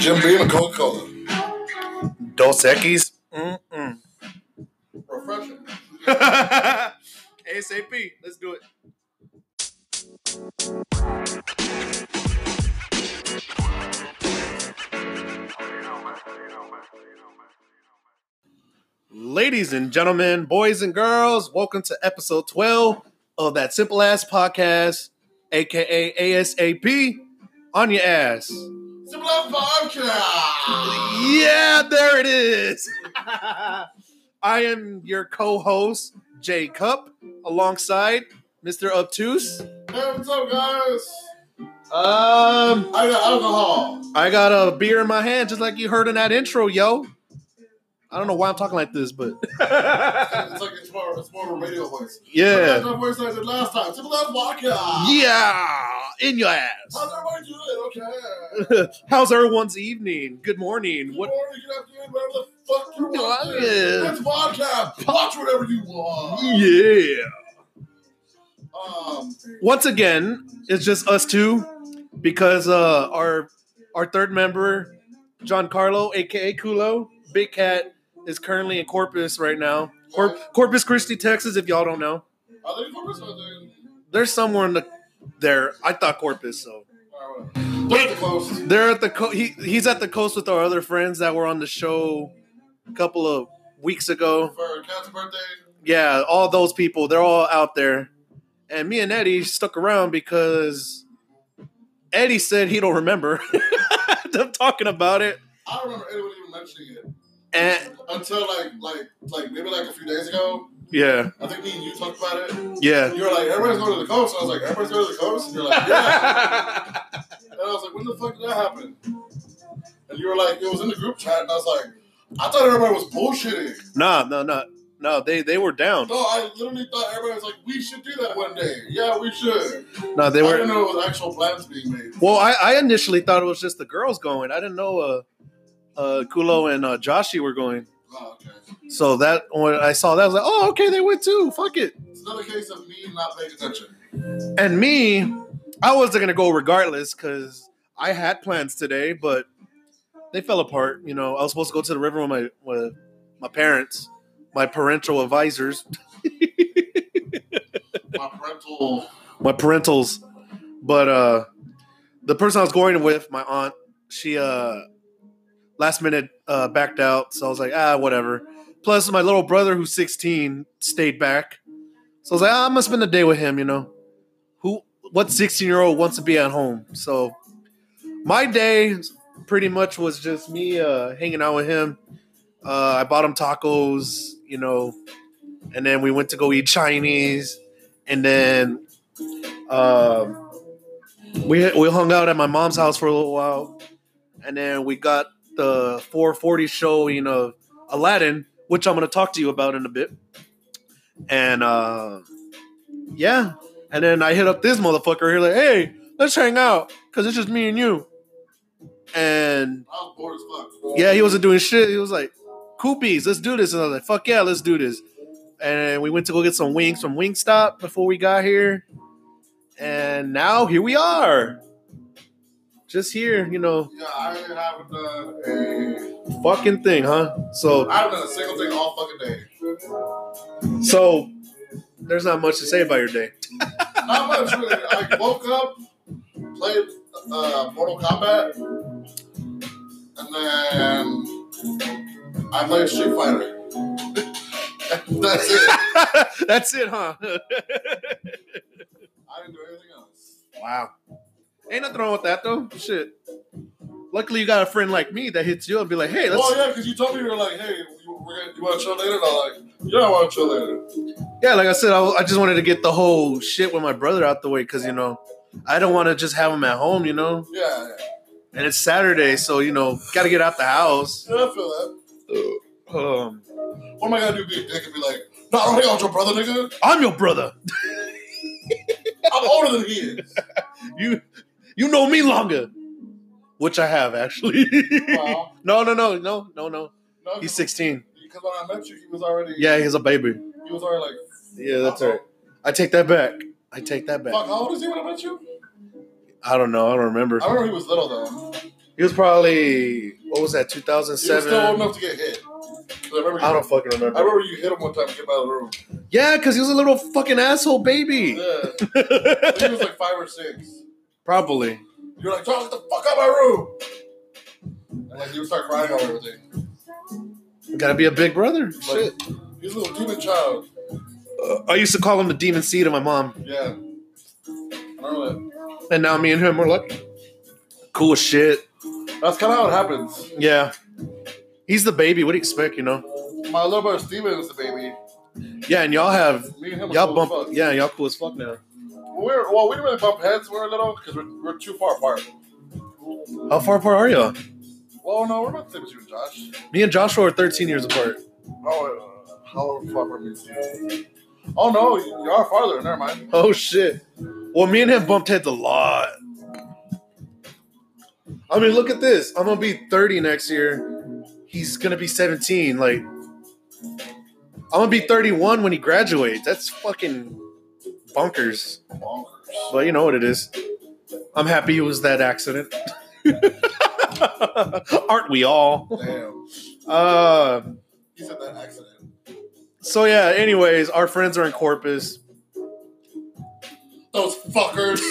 Jim Beam and Coca Cola. Dos Equis. Mm-mm. Refreshing. ASAP. Let's do it. Ladies and gentlemen, boys and girls, welcome to episode 12 of that simple ass podcast, aka ASAP on your ass. Simple Ass Podcast. Yeah, there it is. I am your co-host, Jay Cup, alongside Mr. Obtuse. Hey, what's up, guys? Um, I got alcohol. I got a beer in my hand, just like you heard in that intro, yo. I don't know why I'm talking like this, but It's like it's more, it's more of a radio voice. That's yeah, the voice I did last time. Simple Ass Podcast. yeah, in your ass. How's everybody doing? Okay. How's everyone's evening? Good morning. Good What? morning, good afternoon, whatever the fuck you want. yeah. It's a podcast. Watch whatever you want. Yeah. Um, Once again, it's just us two because uh, our our third member, John Carlo, aka Kulo, Big Cat, is currently in Corpus right now. Cor- Corpus Christi, Texas. If y'all don't know, are they in Corpus or are they in- there's somewhere in the there. I thought Corpus, so all right, whatever. They're at the coast. they're at the co- he, he's at the coast with our other friends that were on the show a couple of weeks ago. For Cat's birthday. Yeah, all those people, they're all out there. And me and Eddie stuck around because Eddie said he don't remember them talking about it. I don't remember anyone even mentioning it And until like like like maybe like a few days ago. yeah, I think me and you talked about it. yeah. You were like, everybody's going to the coast. I was like, everybody's going to the coast. And you're like, yeah. and I was like, when the fuck did that happen? And you were like, it was in the group chat, and I was like, I thought everybody was bullshitting. no, no, no, no. They they were down. No, I literally thought everybody was like, we should do that one day. Yeah, we should. No, they were. I didn't know it was actual plans being made. Well, I, I initially thought it was just the girls going. I didn't know uh, uh, Kulo and uh, Joshi were going. Oh, okay. So that when I saw that, I was like, oh, okay, they went too. Fuck it. It's another case of me not paying attention. And me, I wasn't gonna go regardless because I had plans today, but they fell apart. You know, I was supposed to go to the river with my with my parents, my parental advisors, My parental. my parentals. But uh the person I was going with, my aunt, she uh last minute uh backed out, so I was like, ah, whatever. Plus, my little brother, who's 16, stayed back. So I was like, ah, I'm gonna spend the day with him. You know, who? What 16 year old wants to be at home? So my day pretty much was just me uh hanging out with him. Uh, I bought him tacos, you know, and then we went to go eat Chinese, and then um, we we hung out at my mom's house for a little while, and then we got the 440 showing of Aladdin, which I'm going to talk to you about in a bit. And uh, yeah, and then I hit up this motherfucker here like, hey, let's hang out because it's just me and you. And yeah, he wasn't doing shit. He was like, Coopies, let's do this. And I was like, fuck yeah, let's do this. And we went to go get some wings from Wingstop before we got here. And now here we are. Just here, you know, Yeah, I haven't done a. fucking thing, huh? So I haven't done a single thing all fucking day. so there's not much to say about your day. Not much really. I woke up, played uh, Mortal Kombat, and then I played Street Fighter. That's it. That's it, huh? I didn't do anything else. wow. Ain't nothing wrong with that though. Shit. Luckily you got a friend like me that hits you and be like, hey, let's Well, yeah, because you told me you were like, "Hey, you, you want to chill later?" And I'm like, "Yeah, I want to chill later." Yeah, like I said, I, I just wanted to get the whole shit with my brother out the way because you know I don't want to just have him at home, you know. Yeah, yeah. And it's Saturday, so you know, got to get out the house. Yeah, I feel that. Um, What am I gonna do? Be a dick and be like, "No, I don't hang out with your brother, nigga. I'm your brother. I'm older than he is." You you know me longer, which I have actually. Wow. no, no, no, no, no, no. No, He's 16. because when I met you, he was already. Yeah, he's a baby. He was already like. Yeah, that's right. I take that back. I take that back. Fuck, how old is he when I met you? I don't know. I don't remember. I remember he was little though. He was probably what was that? Two thousand seven. Still old enough to get hit. I remember. I don't fucking remember. I remember. you hit him one time to get out of the room. Yeah, because he was a little fucking asshole baby. Yeah. I think he was like five or six. Probably. You're like, John, get the fuck out of my room. And like, you would start crying over everything. Gotta be a big brother. Like, Shit. He's a little demon child. Uh, I used to call him the demon seed of my mom, Yeah. I remember that. and now me and him we're like cool shit. That's kind of how it happens. Yeah. He's the baby. What do you expect? You know. My little brother Steven is the baby. Yeah, and y'all have Me and him y'all cool bump. fuck. Yeah, y'all cool as fuck now. Well, we're, well, we didn't really bump heads we were a little because we're, we're too far apart. How far apart are y'all? Well, no, we're about the same as you and Josh. Me and Joshua are 13 years apart. Oh, uh, how far apart are you? Oh, no, you you are farther. Never mind. Oh shit. Well, me and him bumped heads a lot. I mean, look at this. I'm gonna be 30 next year. He's gonna be 17. Like, I'm gonna be 31 when he graduates. That's fucking bonkers. Bonkers. But you know what it is. I'm happy it was that accident. Aren't we all? Damn. Uh, He said that accident. so yeah. Anyways, our friends are in Corpus. Those fuckers.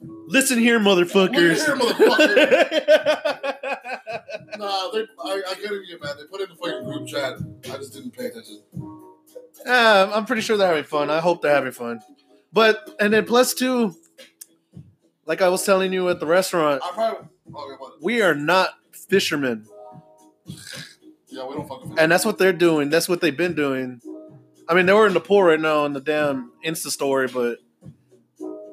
Listen here, motherfuckers. Look here, motherfucker. nah, they, I, I get it, you man. They put it in the fucking group chat. I just didn't pay attention. Uh, I'm pretty sure they're having fun. I hope they're having fun. But and then plus two, like I was telling you at the restaurant, I probably. Okay, we are not fishermen, Yeah, we don't fucking. and that's what they're doing. That's what they've been doing. I mean, they were in the pool right now in the damn Insta story, but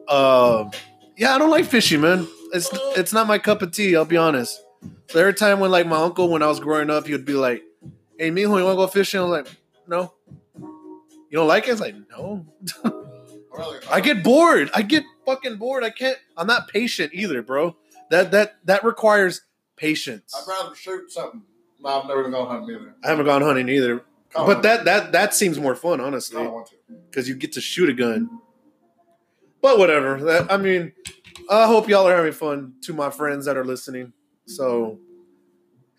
uh, yeah, I don't like fishing, man. It's it's not my cup of tea. I'll be honest. So every time when like my uncle, when I was growing up, he would be like, "Hey, mijo, you want to go fishing?" I was like, "No." You don't like it? It's like, no. I get bored. I get fucking bored. I can't. I'm not patient either, bro. That that that requires patience. I'd rather shoot something. No, I've never gone hunting either. I haven't gone hunting either, Kinda but that that that seems more fun, honestly, don't want to. because you get to shoot a gun. But whatever. That I mean, I hope y'all are having fun. To my friends that are listening, so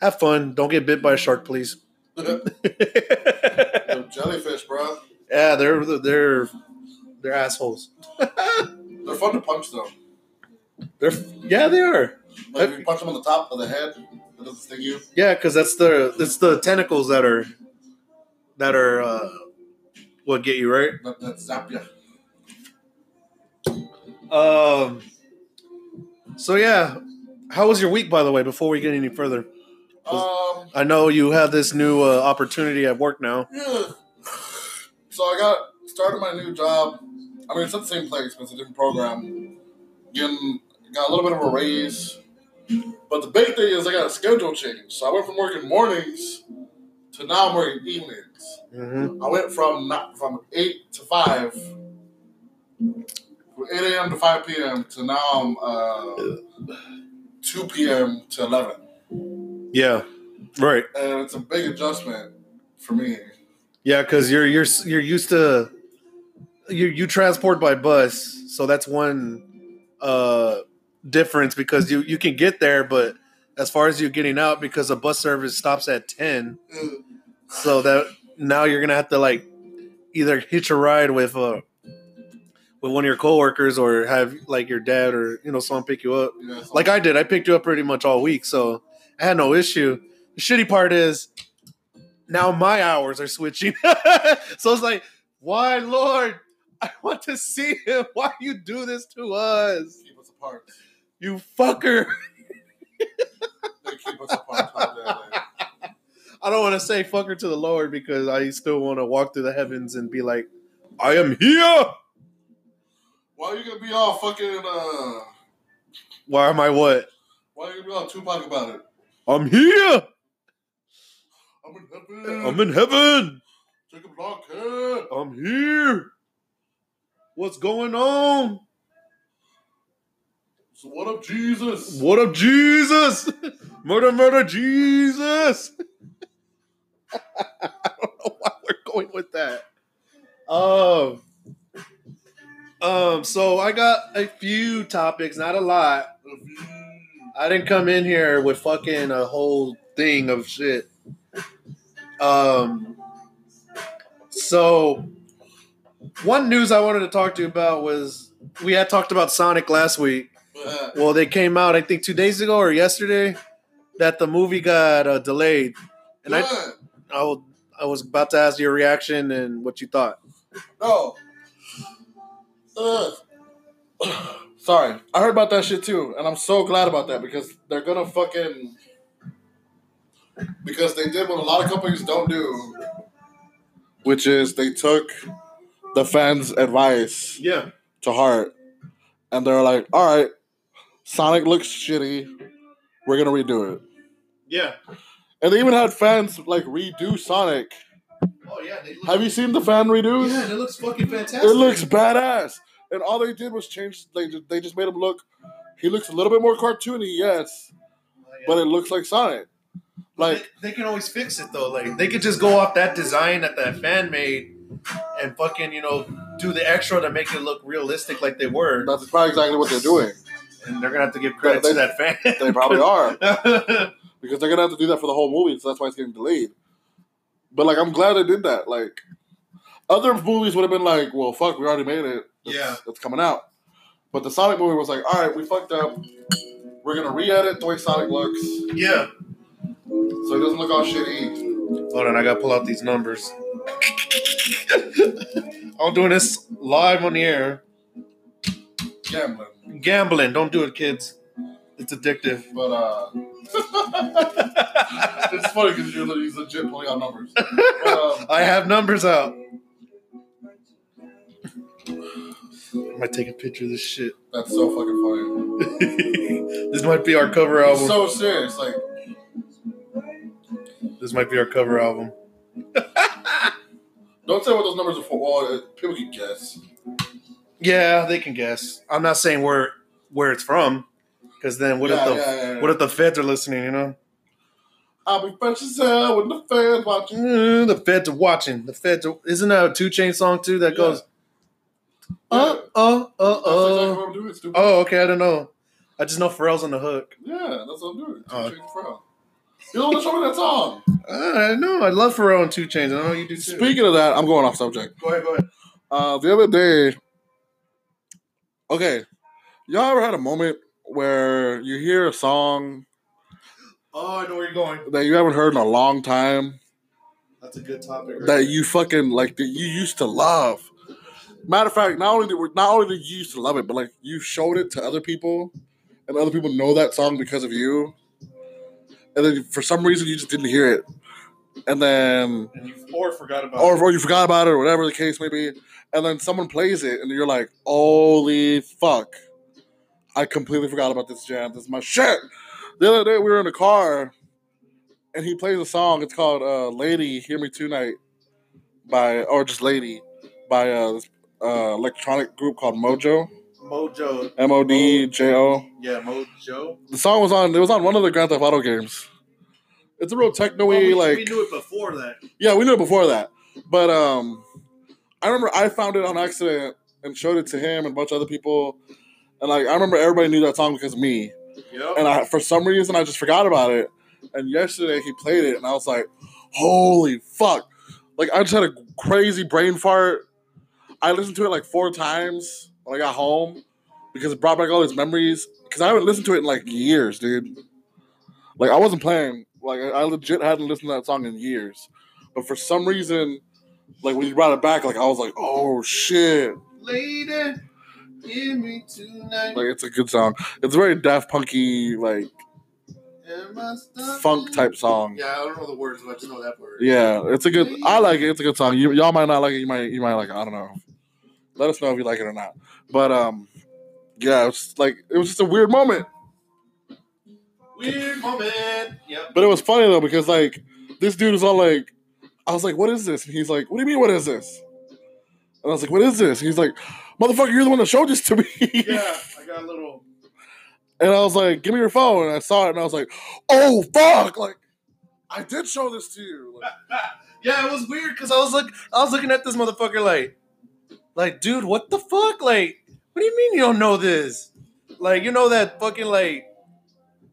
have fun. Don't get bit by a shark, please. Jellyfish, bro. yeah, they're they're they're assholes. They're fun to punch though. They're yeah, they are. Like if you punch them on the top of the head, it doesn't sting you. Yeah, because that's the it's the tentacles that are that are uh, what get you right. That, that zap you. Um. So yeah, how was your week, by the way? Before we get any further, Um, I know you have this new uh, opportunity at work now. yeah. So I got started my new job. I mean, it's at the same place, but it's a different program. Getting got a little bit of a raise, but the big thing is I got a schedule change. So I went from working mornings to now I'm working evenings. Mm-hmm. I went from not from eight to five, from eight a.m. to five p.m. to now I'm uh, two p.m. to eleven, Yeah, right. and it's a big adjustment for me. Yeah, because you're you're you're used to you you transport by bus, so that's one uh difference because you you can get there, but as far as you getting out, because the bus service stops at ten, so that now you're gonna have to like either hitch a ride with uh with one of your coworkers or have like your dad or you know someone pick you up. Like I did, I picked you up pretty much all week, so I had no issue. The shitty part is now my hours are switching. so it's like, why, Lord? I want to see him. Why you do this to us? keep us apart. You fucker. Keep us apart. How dare they? I don't want to say fucker to the Lord because I still want to walk through the heavens and be like, I am here. Why are you gonna be all fucking? uh Why am I what? Why are you gonna be all Tupac about it? I'm here. I'm in heaven. I'm in heaven. Jacob Lockhead. I'm here. What's going on? So what up, Jesus? What up, Jesus? Murder, murder, Jesus. I don't know why we're going with that. Um, um, so I got a few topics, not a lot. I didn't come in here with fucking a whole thing of shit. Um, so one news I wanted to talk to you about was we had talked about Sonic last week. Well, they came out I think two days ago or yesterday that the movie got uh, delayed, and I, I was I was about to ask your reaction and what you thought. No. Ugh. Sorry, I heard about that shit too, and I'm so glad about that because they're gonna fucking because they did what a lot of companies don't do, which is they took the fans' advice Yeah, to heart, and they're like, "All right, Sonic looks shitty, we're gonna redo it." yeah. And they even had fans like redo Sonic. Oh yeah, Have you seen the fan redos? Yeah, it looks fucking fantastic. It looks badass. And all they did was change. They just, they just made him look. He looks a little bit more cartoony, yes, but it looks like Sonic. Like they, they can always fix it though. Like they could just go off that design that that fan made and fucking you know do the extra to make it look realistic like they were. that's probably exactly what they're doing. And they're gonna have to give credit They- to that fan. They probably are because they're gonna have to do that for the whole movie, so that's why it's getting delayed. But like, I'm glad they did that. Like, other movies would have been like, "Well, fuck, we already made it. It's, Yeah. it's coming out." But the Sonic movie was like, "All right, we fucked up. We're gonna re-edit the way Sonic looks, yeah. so it doesn't look all shitty." Hold on, I gotta pull out these numbers. I'm doing this live on the air. Gambling. Gambling, don't do it, kids. It's addictive. But uh, it's funny because you're he's legit pulling out numbers. But, um, I have numbers out. I might take a picture of this shit. that's so fucking funny. this might be our cover It's album. so serious. Like, this might be our cover album. don't say what those numbers are for. Well, uh, people can guess. Yeah, they can guess. I'm not saying where where it's from, because then what Yeah, if the yeah, yeah. what if the feds are listening? You know, I'll be fresh as hell when the feds watching. Mm, the feds are watching. The feds are, isn't that a two chain song too that goes uh Yeah. uh uh exactly uh. doing, stupid. Oh, okay. I don't know. I just know Pharrell's on the hook. Yeah, that's what I'm doing. Two Oh. Chainz Pro. You don't want to show me that song. I know. I love Pharrell and Two Chainz. I know you do too. Speaking of that, I'm going off subject. Go ahead. Go ahead. Uh, the other day, okay, y'all ever had a moment where you hear a song Oh, I know where you're going. that you haven't heard in a long time That's a good topic. right that you fucking like that you used to love? Matter of fact, not only did we, not only did you used to love it, but like you showed it to other people, and other people know that song because of you. And then for some reason you just didn't hear it, and then and you or forgot about or, it. or you forgot about it or whatever the case may be, and then someone plays it and you're like, "Holy fuck! I completely forgot about this jam. This is my shit." The other day we were in the car, and he plays a song. It's called uh, "Lady Hear Me Tonight" by or just "Lady" by uh, this uh, electronic group called Modjo. Modjo. M O D J O. Yeah, Modjo. The song was on. It was on one of the Grand Theft Auto games. It's a real techno-y, Well, we, like we knew it before that. Yeah, we knew it before that. But um I remember I found it on accident and showed it to him and a bunch of other people. And like I remember everybody knew that song because of me. Yep. And I for some reason I just forgot about it. And yesterday he played it and I was like, holy fuck. Like I just had a crazy brain fart. I listened to it like four times when I got home because it brought back all these memories. Because I haven't listened to it in like years, dude. Like I wasn't playing. Like I legit hadn't listened to that song in years. But for some reason, like when you brought it back, like I was like, oh shit. Lady, hear me tonight. Like it's a good song. It's a very Daft Punky, like Am I stuck funk type song. Yeah, I don't know the words, but I just know that word. Yeah, it's a good. I like it. It's a good song. You, y'all might not like it. You might. You might like it. I don't know. Let us know if you like it or not. But um, yeah, it's like it was just a weird moment. Weird moment. Yep. But it was funny though because like this dude was all like, I was like, "What is this?" And he's like, "What do you mean? What is this?" And I was like, "What is this?" And he's like, "Motherfucker, you're the one that showed this to me." Yeah, I got a little. And I was like, "Give me your phone." And I saw it, and I was like, "Oh fuck!" Like, I did show this to you. Like, yeah, it was weird because I was like, I was looking at this motherfucker like, like, dude, what the fuck? Like, what do you mean you don't know this? Like, you know that fucking like,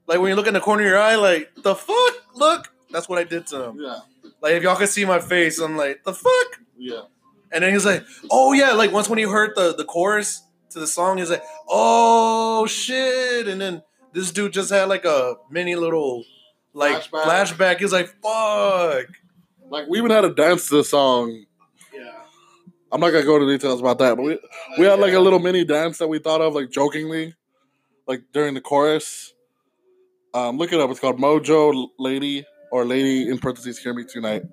like when you look in the corner of your eye, like, the fuck? Look, that's what I did to him. yeah, Like, if y'all could see my face, I'm like, the fuck? yeah, And then he's like, oh yeah, like once when he heard the the chorus to the song, he's like, oh shit. And then this dude just had like a mini little like Flashback. flashback. He's like, fuck. like we even had a dance to the song. I'm not gonna go into details about that, but we we had like a little mini dance that we thought of like jokingly, like during the chorus. Um, look it up. It's called Modjo Lady or Lady in parentheses Hear Me Tonight.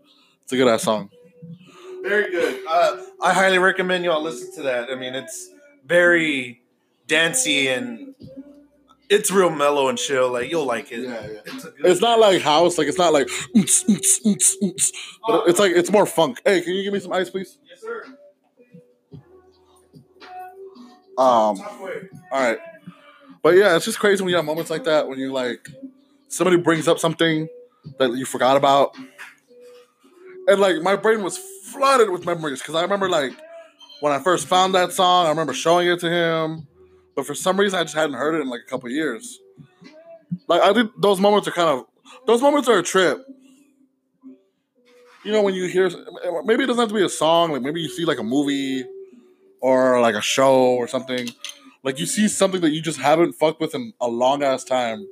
It's a good ass song. Very good. Uh, I highly recommend y'all listen to that. I mean, it's very dancey and it's real mellow and chill. Like you'll like it. Yeah, yeah. It's, It's not like house, like it's not like, but it's like it's more funk. Hey, can you give me some ice, please? Yes, sir. Um, all right, but yeah, it's just crazy when you have moments like that when you like somebody brings up something that you forgot about, and like my brain was flooded with memories because I remember like when I first found that song, I remember showing it to him, but for some reason I just hadn't heard it in like a couple years. Like I did, those moments are kind of those moments are a trip. You know when you hear maybe it doesn't have to be a song, like maybe you see like a movie or like a show or something. Like you see something that you just haven't fucked with in a long ass time,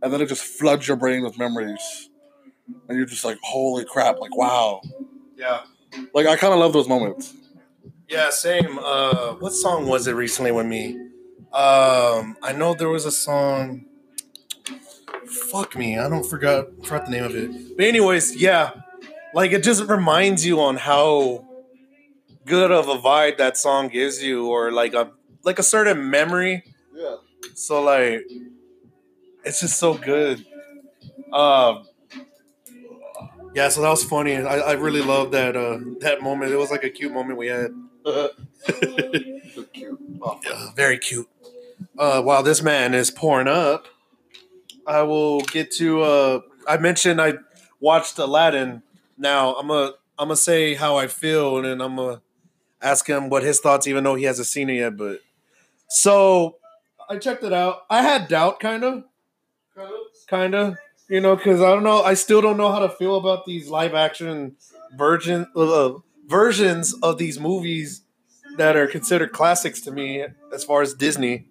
and then it just floods your brain with memories, and you're just like, holy crap! Like wow! Yeah. Like I kind of love those moments. Yeah, same. Uh, what song was it recently with me? Um, I know there was a song. Fuck me, I don't forgot forgot the name of it. But anyways, yeah, like it just reminds you on how good of a vibe that song gives you, or like a like a certain memory. Yeah. So like, it's just so good. Um, yeah, so that was funny. I, I really loved that uh, that moment. It was like a cute moment we had. Cute. Oh, Uh, very cute. Uh, while this man is pouring up, I will get to. Uh, I mentioned I watched Aladdin. Now I'm gonna I'm gonna say how I feel, and then I'm gonna ask him what his thoughts, even though he hasn't seen it yet. But so I checked it out. I had doubt, kind of, kind of, you know, because I don't know. I still don't know how to feel about these live action virgin uh, versions of these movies that are considered classics to me as far as Disney.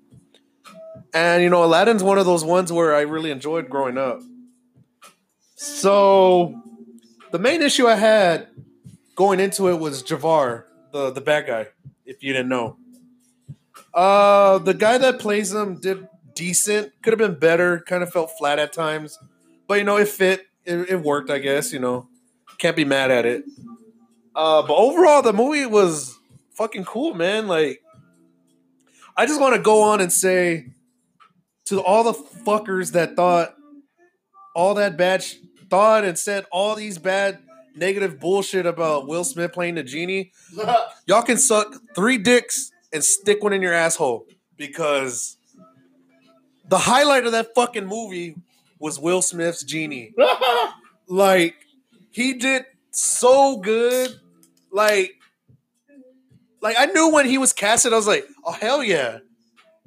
And you know, Aladdin's one of those ones where I really enjoyed growing up. So the main issue I had going into it was Jafar, the the bad guy, if you didn't know. Uh the guy that plays him did decent, could have been better, kind of felt flat at times. But you know, it fit. It, it worked, I guess, you know. Can't be mad at it. Uh but overall the movie was fucking cool, man. Like, I just want to go on and say to all the fuckers that thought all that bad sh- thought and said all these bad negative bullshit about Will Smith playing the genie, y'all can suck three dicks and stick one in your asshole because the highlight of that fucking movie was Will Smith's genie. Like, he did so good. Like, like I knew when he was casted, I was like, oh hell yeah,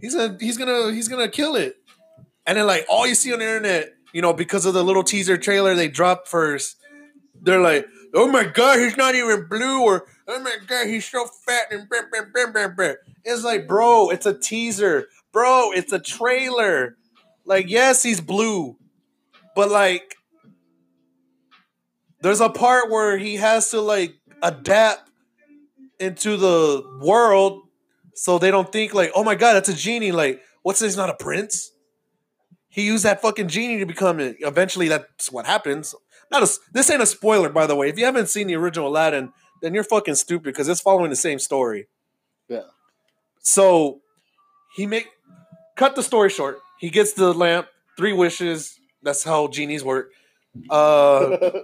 he's gonna he's gonna he's gonna kill it. And then like all you see on the internet, you know, because of the little teaser trailer they dropped first, they're like, oh my god, he's not even blue, or oh my god, he's so fat and blah, blah, blah, it's like, bro, it's a teaser, bro, it's a trailer. Like, yes, he's blue, but like, there's a part where he has to like adapt into the world so they don't think like, oh my god, that's a genie. Like, what's this? Not a prince. He used that fucking genie to become it. Eventually, that's what happens. Not a. This ain't a spoiler, by the way. If you haven't seen the original Aladdin, then you're fucking stupid because it's following the same story. Yeah. So he make cut the story short. He gets the lamp, three wishes. That's how genies work. Uh,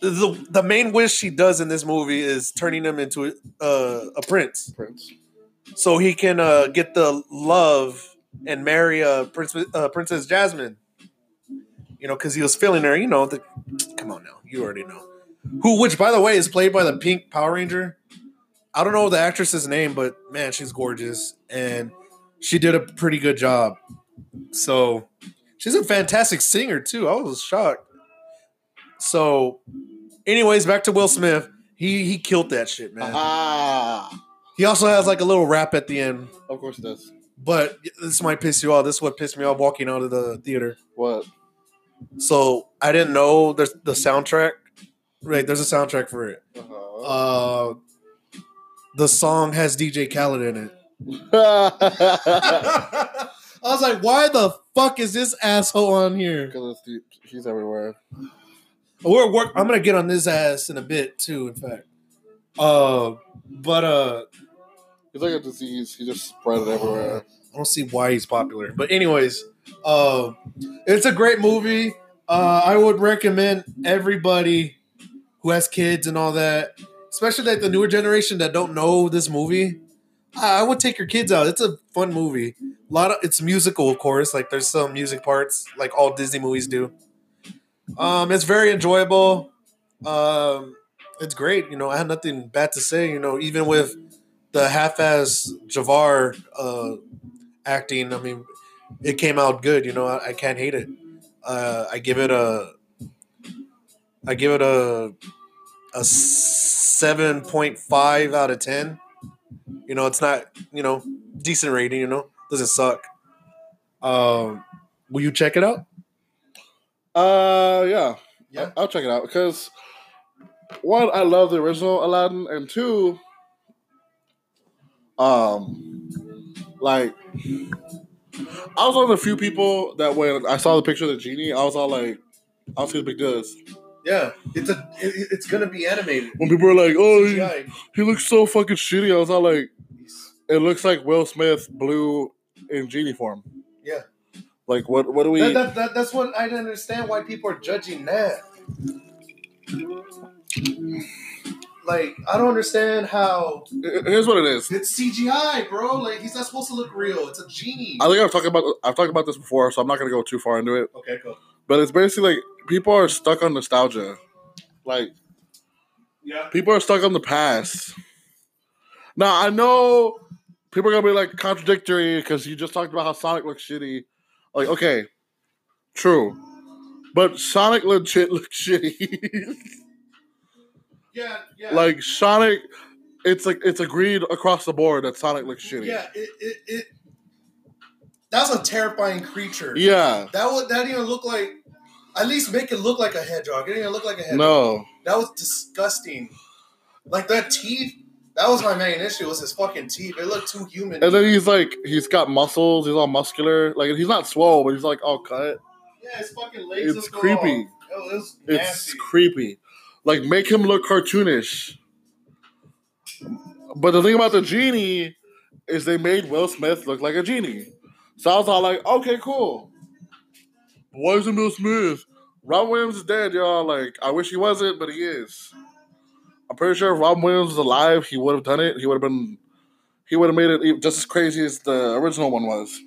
the the main wish he does in this movie is turning him into uh, a prince, Prince. so he can uh, get the love and marry uh, Prince, uh, Princess Jasmine. You know, because he was feeling her. You know, the, come on now, you already know. Who, which by the way, is played by the Pink Power Ranger. I don't know the actress's name, but man, she's gorgeous, and she did a pretty good job. So she's a fantastic singer too. I was shocked. So, anyways, back to Will Smith. He he killed that shit, man. Ah, He also has like a little rap at the end. of course it does. But this might piss you off. This is what pissed me off walking out of the theater. What? So I didn't know there's the soundtrack. Right, there's a soundtrack for it. Uh-huh. Uh, the song has DJ Khaled in it. I was like, why the fuck is this asshole on here? Because he's everywhere. We're work. I'm gonna get on this ass in a bit too. In fact, uh, but uh, He's like a disease. He just spread it everywhere. I don't see why he's popular. But anyways, uh, it's a great movie. Uh, I would recommend everybody who has kids and all that, especially like the newer generation that don't know this movie. I would take your kids out. It's a fun movie. A lot of it's musical, of course. Like there's some music parts, like all Disney movies do. Um, it's very enjoyable. Um, it's great. You know, I have nothing bad to say. You know, even with the half-ass Jafar uh, acting, I mean, it came out good. You know, I, I can't hate it. Uh, I give it a, I give it a, a seven point five out of ten. You know, it's not you know decent rating. You know, doesn't suck. Um, will you check it out? Uh, yeah. Yeah. I'll check it out because one, I love the original Aladdin, and two, um, like I was one of the few people that when I saw the picture of the genie, I was all like, I don't see the big deal. is." Yeah, it's a it, it's gonna be animated. When people were like, "Oh, he, CGI. he looks so fucking shitty," I was all like, "It looks like Will Smith blue in genie form." Yeah. Like what? What do we? That, that, that, that's what I didn't understand why people are judging that. Like, I don't understand how Here's what it is. it's CGI, bro. Like, he's not supposed to look real. It's a genie. I think I've talked about I've talked about this before, so I'm not gonna go too far into it. Okay, cool. But it's basically like people are stuck on nostalgia. Like Yeah. people are stuck on the past. Now I know people are gonna be like contradictory because you just talked about how Sonic looks shitty. Like, okay, true. But Sonic legit looks shitty. Yeah, yeah. like Sonic it's like it's agreed across the board that Sonic looks shitty. yeah, it, it, it. That's a terrifying creature. Yeah. That would that didn't even look like. At least make it look like a hedgehog. It didn't even look like a hedgehog. No. That was disgusting. Like that teeth. That was my main issue. Was his fucking teeth? It looked too human. And then he's like, he's got muscles. He's all muscular. Like he's not swole, but he's like all cut. yeah, his fucking legs. It's creepy. all- It It's creepy. Like make him look cartoonish. But the thing about the genie is they made Will Smith look like a genie. So I was all like, okay, cool. Why isn't Will Smith? Robin Williams is dead, y'all. Like, I wish he wasn't, but he is. I'm pretty sure if Robin Williams was alive, he would have done it. He would have been, he would have made it just as crazy as the original one was.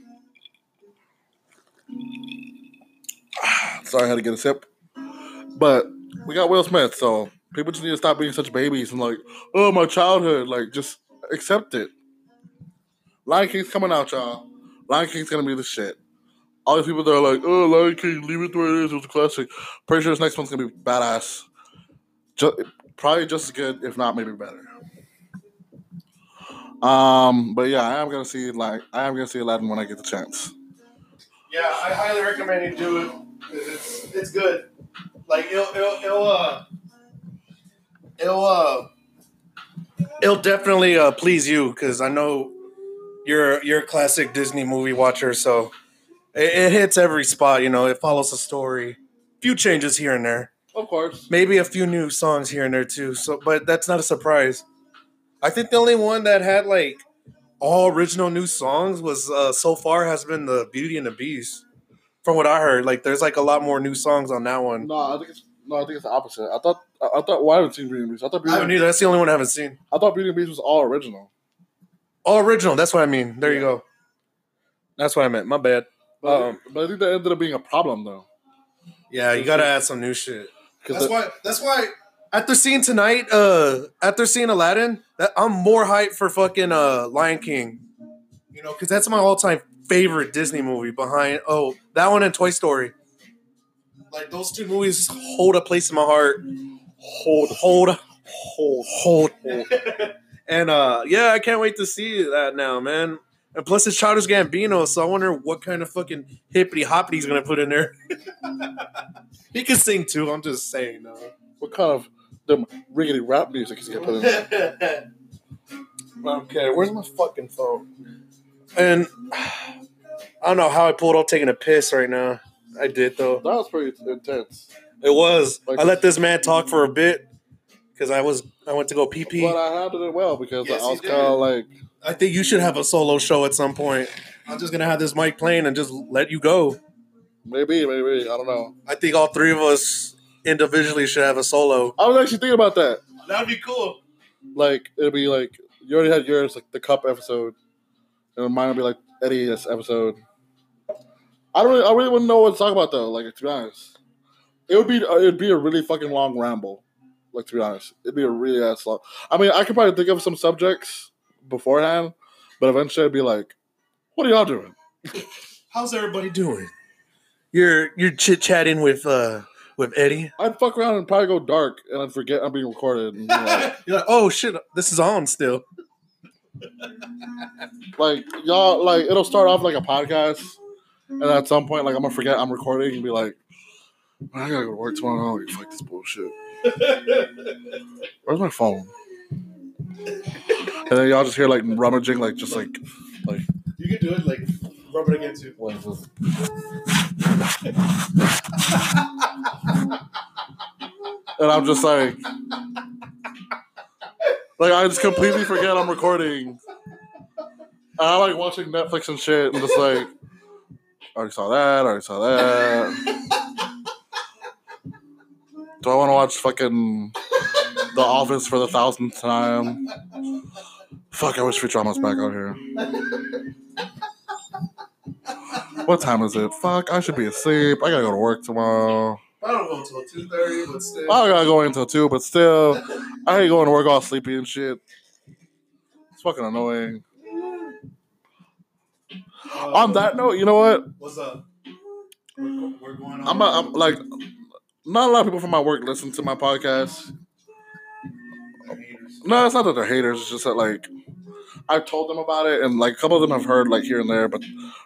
Sorry, I had to get a sip. But we got Will Smith, so people just need to stop being such babies and like, oh, my childhood. Like, just accept it. Lion King's coming out, y'all. Lion King's gonna be the shit. All these people that are like, oh, Lion King, leave it the way it is. It was a classic. Pretty sure this next one's gonna be badass. Ju- probably just as good, if not maybe better. Um, but yeah, I am gonna see like I am gonna see Aladdin when I get the chance. Yeah, I highly recommend you do it. It's it's good. Like it'll it'll, it'll uh it'll uh it'll definitely uh please you because I know you're you're a classic Disney movie watcher, so it, it hits every spot. You know, it follows a story. Few changes here and there, Of course. maybe a few new songs here and there too. So, but that's not a surprise. I think the only one that had like all original new songs was uh so far has been the Beauty and the Beast. From what I heard, like there's like a lot more new songs on that one. No, I think it's no, I think it's the opposite. I thought I, I thought well, I haven't seen Beauty and the Beast. I thought I Beauty, haven't either. That's the only one I haven't seen. I thought Beauty and the Beast was all original. All original. That's what I mean. There you go. That's what I meant. My bad. But, Um, but I think that ended up being a problem though. Yeah, you gotta add some new shit. That's why. That's why. After seeing tonight, uh, after seeing Aladdin, that I'm more hyped for fucking uh Lion King. You know, because that's my all-time favorite Disney movie. Behind oh, that one and Toy Story. Like those two movies hold a place in my heart. Hold, hold, hold, hold, hold. and uh, yeah, I can't wait to see that now, man. And plus, it's Childish Gambino, so I wonder what kind of fucking hippity hoppity he's gonna put in there. he can sing too. I'm just saying, though. what kind of the riggedy rap music is he gonna put in? There? okay, where's my fucking phone? And I don't know how I pulled off taking a piss right now. I did though. That was pretty intense. It was. Like- I let this man talk for a bit because I was I went to go pee pee. But I handled it well because Yes, I was kind of like, I think you should have a solo show at some point. I'm just gonna have this mic playing and just let you go. maybe, maybe, I don't know. I think all three of us individually should have a solo. I was actually thinking about that. That'd be cool. Like, it'd be like, you already had yours, like the cup episode, and mine would be like Eddie's episode. I don't really, I really wouldn't know what to talk about though, like, to be honest. It would be, uh, it'd be a really fucking long ramble, like, to be honest. It'd be a really ass long. I mean, I could probably think of some subjects beforehand, but eventually I'd be like, what are y'all doing? How's everybody doing? You're you're chit chatting with uh with Eddie. I'd fuck around and probably go dark, and I'd forget I'm being recorded. And You're like, oh shit, this is on still. Like y'all like it'll start off like a podcast and at some point like i'm gonna forget i'm recording and be like "Man, i gotta go to work tomorrow like, fuck this bullshit where's my phone and then y'all just hear like rummaging like just like like You can do it like rub it against you. what is this? and i'm just like like i just completely forget i'm recording. I like watching netflix and shit and just like I already saw that I already saw that. Do i want to watch fucking the office for the thousandth time? Fuck i wish futurama's back out here. What time is it? Fuck i should be asleep. I gotta go to work tomorrow I don't go until two thirty, but still. I gotta go until two, but still, I hate going to work all sleepy and shit. It's fucking annoying. Uh, on that note, you know what? what's up? We're, we're going on. I'm, a, I'm like, not a lot of people from my work listen to my podcast. No, it's not that they're haters. It's just that like, I've told them about it, and like a couple of them have heard like here and there, but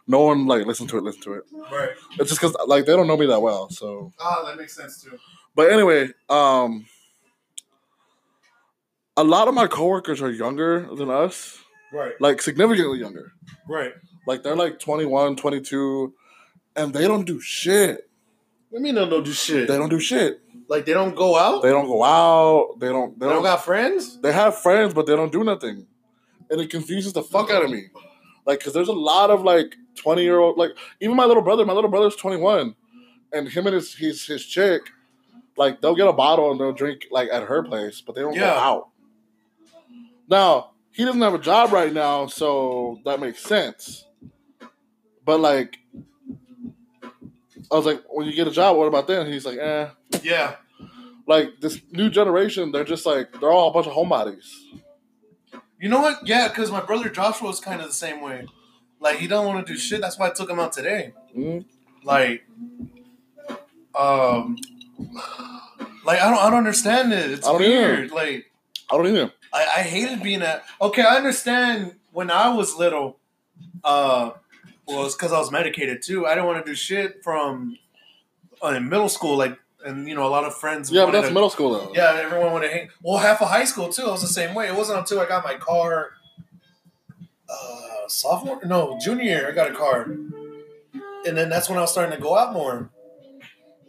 no one like listen to it. Listen to it. Right. It's just because like they don't know me that well. So, Ah, that makes sense too. but anyway, um, a lot of my coworkers are younger than us. Right. like significantly younger. Right. Like they're like 21, 22, and they don't do shit. What do you mean they don't do shit? They don't do shit. like they don't go out. They don't go out. They don't. They They don't don't. got friends. They have friends, but they don't do nothing, and it confuses the fuck out of me. Like, cause there's a lot of like 20 year old, like even my little brother. My little brother's 21, and him and his his his chick, like they'll get a bottle and they'll drink like at her place, but they don't go out. Now he doesn't have a job right now, so that makes sense. But like, I was like, when you get a job, what about then? He's like, eh. Yeah. Like this new generation, they're just like they're all a bunch of homebodies. You know what? Yeah, because my brother Joshua is kind of the same way. Like he don't want to do shit. That's why I took him out today. Mhm. Like, um, like I don't, I don't understand it. It's weird. Like, I don't either. I, I hated being at. Okay, I understand when I was little. Uh, well, it's because I was medicated too. I didn't want to do shit from uh, in middle school. Like, and you know, a lot of friends. Yeah, but that's to- middle school though. yeah, everyone wanted to hang. Well, half of high school too. I was the same way. It wasn't until I got my car. Uh, sophomore? No, junior year. I got a car, and then that's when I was starting to go out more.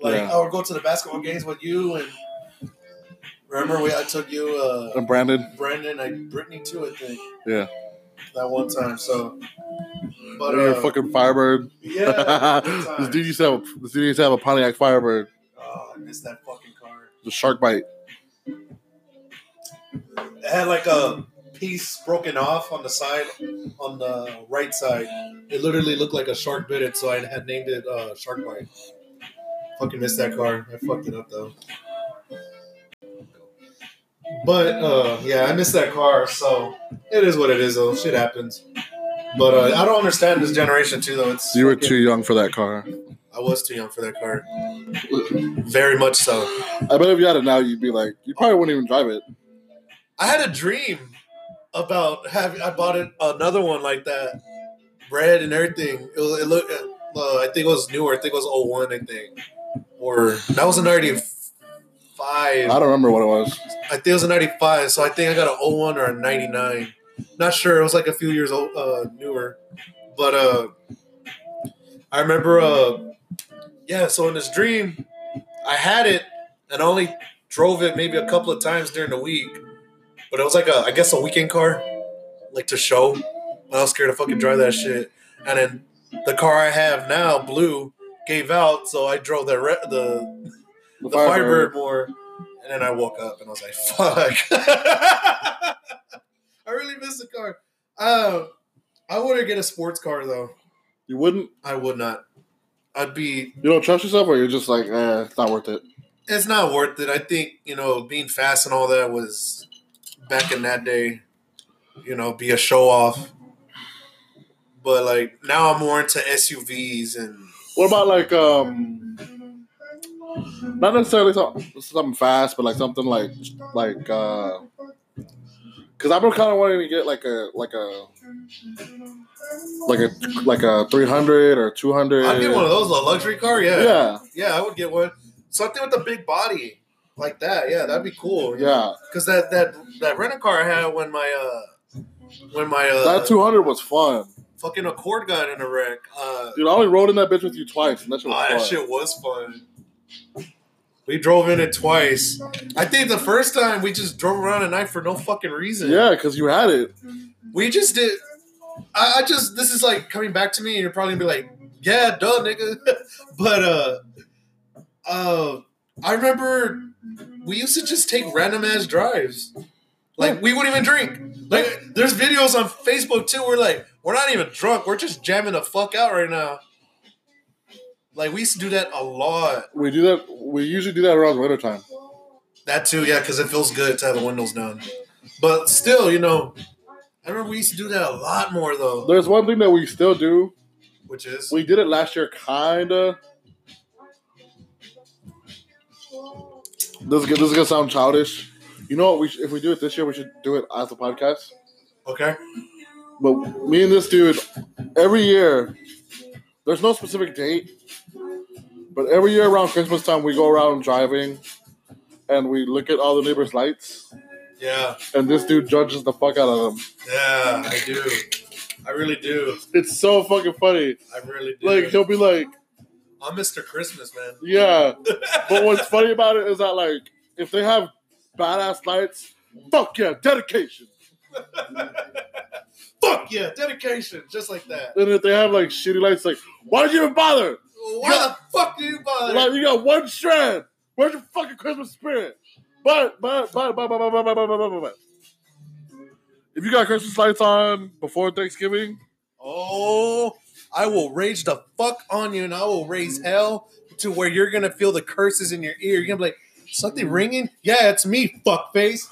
Like Yeah. I would go to the basketball games with you, and remember we I took you, uh, And Brandon. Brandon, I Brittany too. I think Yeah. that one time. So, but You're uh, a fucking Firebird. yeah, this dude used to have a, this dude used to have a Pontiac Firebird. Oh, I missed that fucking car. The shark bite. It had like a piece broken off on the side, on the right side. It literally looked like a shark bit it, so I had named it uh, Shark Bite. Fucking missed that car. I fucked it up though. But uh, yeah, I missed that car, so it is what it is. Though shit happens. But uh, I don't understand this generation too, though. It's You were fucking- too young for that car. I was too young for that car. Very much so. I bet if you had it now, you'd be like, you probably wouldn't even drive it. I had a dream about having. I bought it another one like that, red and everything. It, was, it looked. Uh, I think it was newer. I think it was 01, I think, or that was a ninety-five. I don't remember what it was. I think it was a ninety five. So I think I got a 01 or a ninety nine. Not sure. It was like a few years old, uh, newer, but uh, I remember. Yeah. So in this dream, I had it and only drove it maybe a couple of times during the week. But it was like a, I guess, a weekend car, like to show. I was scared to fucking drive that shit. And then the car I have now, blue, gave out, so I drove the re- the The, the Firebird more. And then I woke up and I was like, fuck. I really miss the car. Uh, I wouldn't get a sports car though. You wouldn't? I would not. I'd be. You don't trust yourself, or you're just like, eh, it's not worth it. It's not worth it. I think you know being fast and all that was back in that day. You know, be a show off. But like now, I'm more into SUVs and What about like, um, not necessarily something, something fast, but like something like, like, uh, because I've been kind of wanting to get like a, like a, like a, like a 300 or 200. I'd get one of those, a luxury car. Yeah, Yeah, yeah, I would get one. Something with a big body like that. Yeah, that'd be cool. yeah. because that that that rental car I had when my uh when my uh That 200 was fun. fucking Accord got in a wreck. Uh, Dude, I only rode in that bitch with you twice, and that shit oh, was that fun. shit was fun. We drove in it twice. I think the first time we just drove around at night for no fucking reason. Yeah, because you had it. we just did. I, I just this is like coming back to me, and you're probably gonna be like, "Yeah, duh, nigga." but uh, uh, I remember we used to just take random ass drives. Like we wouldn't even drink. Like there's videos on Facebook too. We're like, we're not even drunk. We're just jamming the fuck out right now. Like we used to do that a lot. We do that. We usually do that around winter time. That too, yeah, because it feels good to have the windows down. But still, you know, I remember we used to do that a lot more though. There's one thing that we still do. Which is We did it last year, kinda. This is, this is gonna sound childish. You know what? We if we do it this year, we should do it as a podcast. okay. But me and this dude, every year, there's no specific date, but every year around Christmas time, we go around driving, and we look at all the neighbors' lights, Yeah, and this dude judges the fuck out of them. yeah, I do. I really do. It's so fucking funny. I really do. Like he'll be like, I'm Mr. Christmas, man. Yeah, but what's funny about it is that like if they have badass lights, fuck yeah, dedication. Fuck yeah, dedication, just like that. And if they have like shitty lights, like why did you even bother? Why the fuck do you bother? Like you got one strand. Where's your fucking Christmas spirit? But but but but but but but but but but but but if you got Christmas lights on before Thanksgiving, oh, I will rage the fuck on you, and I will raise hell to where you're gonna feel the curses in your ear. You're gonna be like, something ringing? Yeah, it's me, fuckface.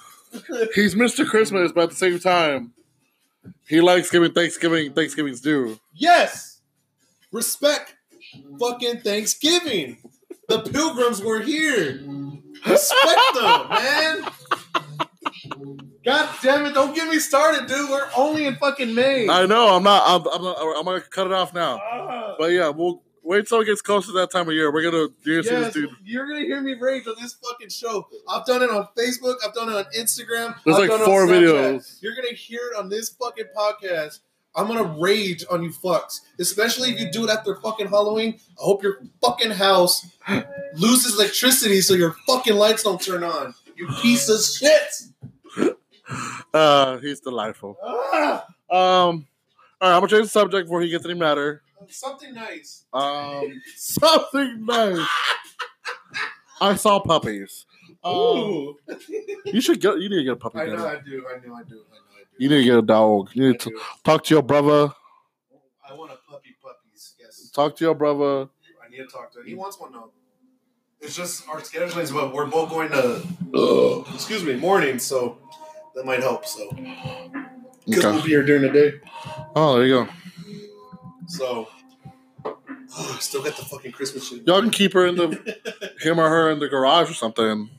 he's Mr. Christmas, but at the same time, he likes giving Thanksgiving Thanksgiving's due. Yes, respect fucking Thanksgiving. The pilgrims were here. Respect them, man. God damn it! Don't get me started, dude. We're only in fucking May. I know. I'm not. I'm. I'm, not, I'm gonna cut it off now. Ah. But yeah, we'll wait till it gets close to that time of year. We're gonna do Yes, this dude. you're gonna hear me rage on this fucking show. I've done it on Facebook. I've done it on Instagram. There's I've like done it on four videos. You're gonna hear it on this fucking podcast. I'm gonna rage on you fucks, especially if you do it after fucking Halloween. I hope your fucking house loses electricity so your fucking lights don't turn on. You piece of shit. Uh, he's delightful. Ah, Um, all right, I'm gonna change the subject before he gets any madder. Something nice. Um, something nice. I saw puppies. Um, Ooh. you should get. You need to get a puppy. I know Daddy. I do. I know I do. I know I You need to get a dog. You need to talk to your brother. I want a puppy puppies. Yes. Talk to your brother. I need to talk to him. He wants one though. It's just our schedulings, but we're both going to Ugh. excuse me morning, so that might help. So because we'll Okay. be here during the day. Oh, there you go. So oh, still got the fucking Christmas shit. Y'all can keep her in the him or her in the garage or something,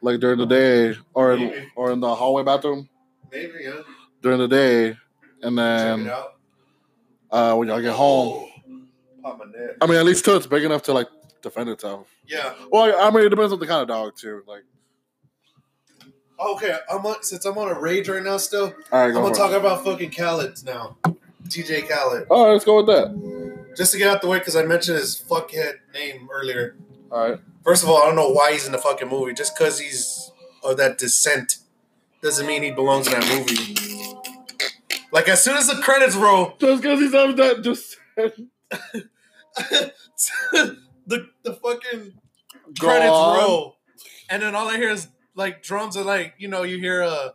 like during the day, or in, Maybe. or in the hallway bathroom Maybe yeah. during the day, and Check then it out. uh, when y'all get home. Pop my neck. I mean, at least till it's big enough to like defend itself. Yeah. Well, I mean, it depends on the kind of dog too. Like, Okay. I'm on, since I'm on a rage right now. Still, all right, I'm go gonna for talk it. about fucking Khaled now. DJ Khaled. All right, let's go with that. Just to get out the way, because I mentioned his fuckhead name earlier. All right. First of all, I don't know why he's in the fucking movie. Just because he's of that descent doesn't mean he belongs in that movie. Like as soon as the credits roll, Just because he's of that, descent, the the fucking Go credits on. roll, and then all I hear is like drums are like you know you hear uh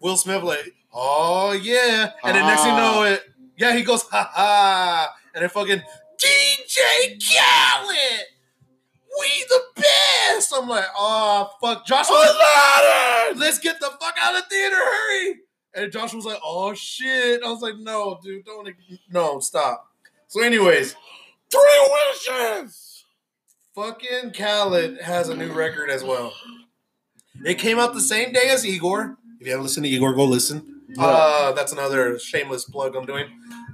Will Smith like oh yeah, and then next thing you know it yeah he goes ha ha, and then fucking DJ Khaled, we the best. I'm like oh fuck, Joshua, let's get the fuck out of the theater, hurry. And Joshua was like, "Oh shit!" I was like, "No, dude, don't, no, stop." So, anyways, Three wishes. fucking Khaled has a new record as well. It came out the same day as Igor. If you haven't listened to Igor, go listen. Uh, that's another shameless plug I'm doing.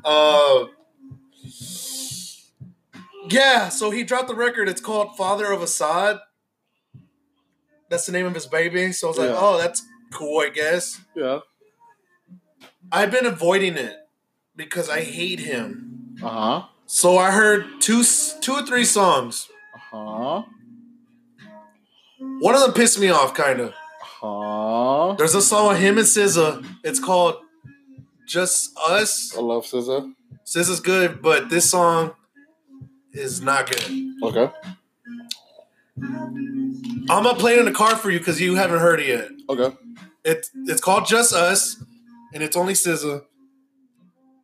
Uh, yeah, so he dropped the record. It's called Father of Asahd. That's the name of his baby. So I was like, Yeah. oh, that's cool, I guess. Yeah. I've been avoiding it because I hate him. Uh huh. So I heard two, two or three songs. Uh huh. One of them pissed me off, kind of. Huh. There's a song with him and SZA. It's called "Just Us." I love SZA. SZA's good, but this song is not good. Okay. I'm gonna play it in the car for you because you haven't heard it yet. Okay. It it's called "Just Us," and it's only SZA.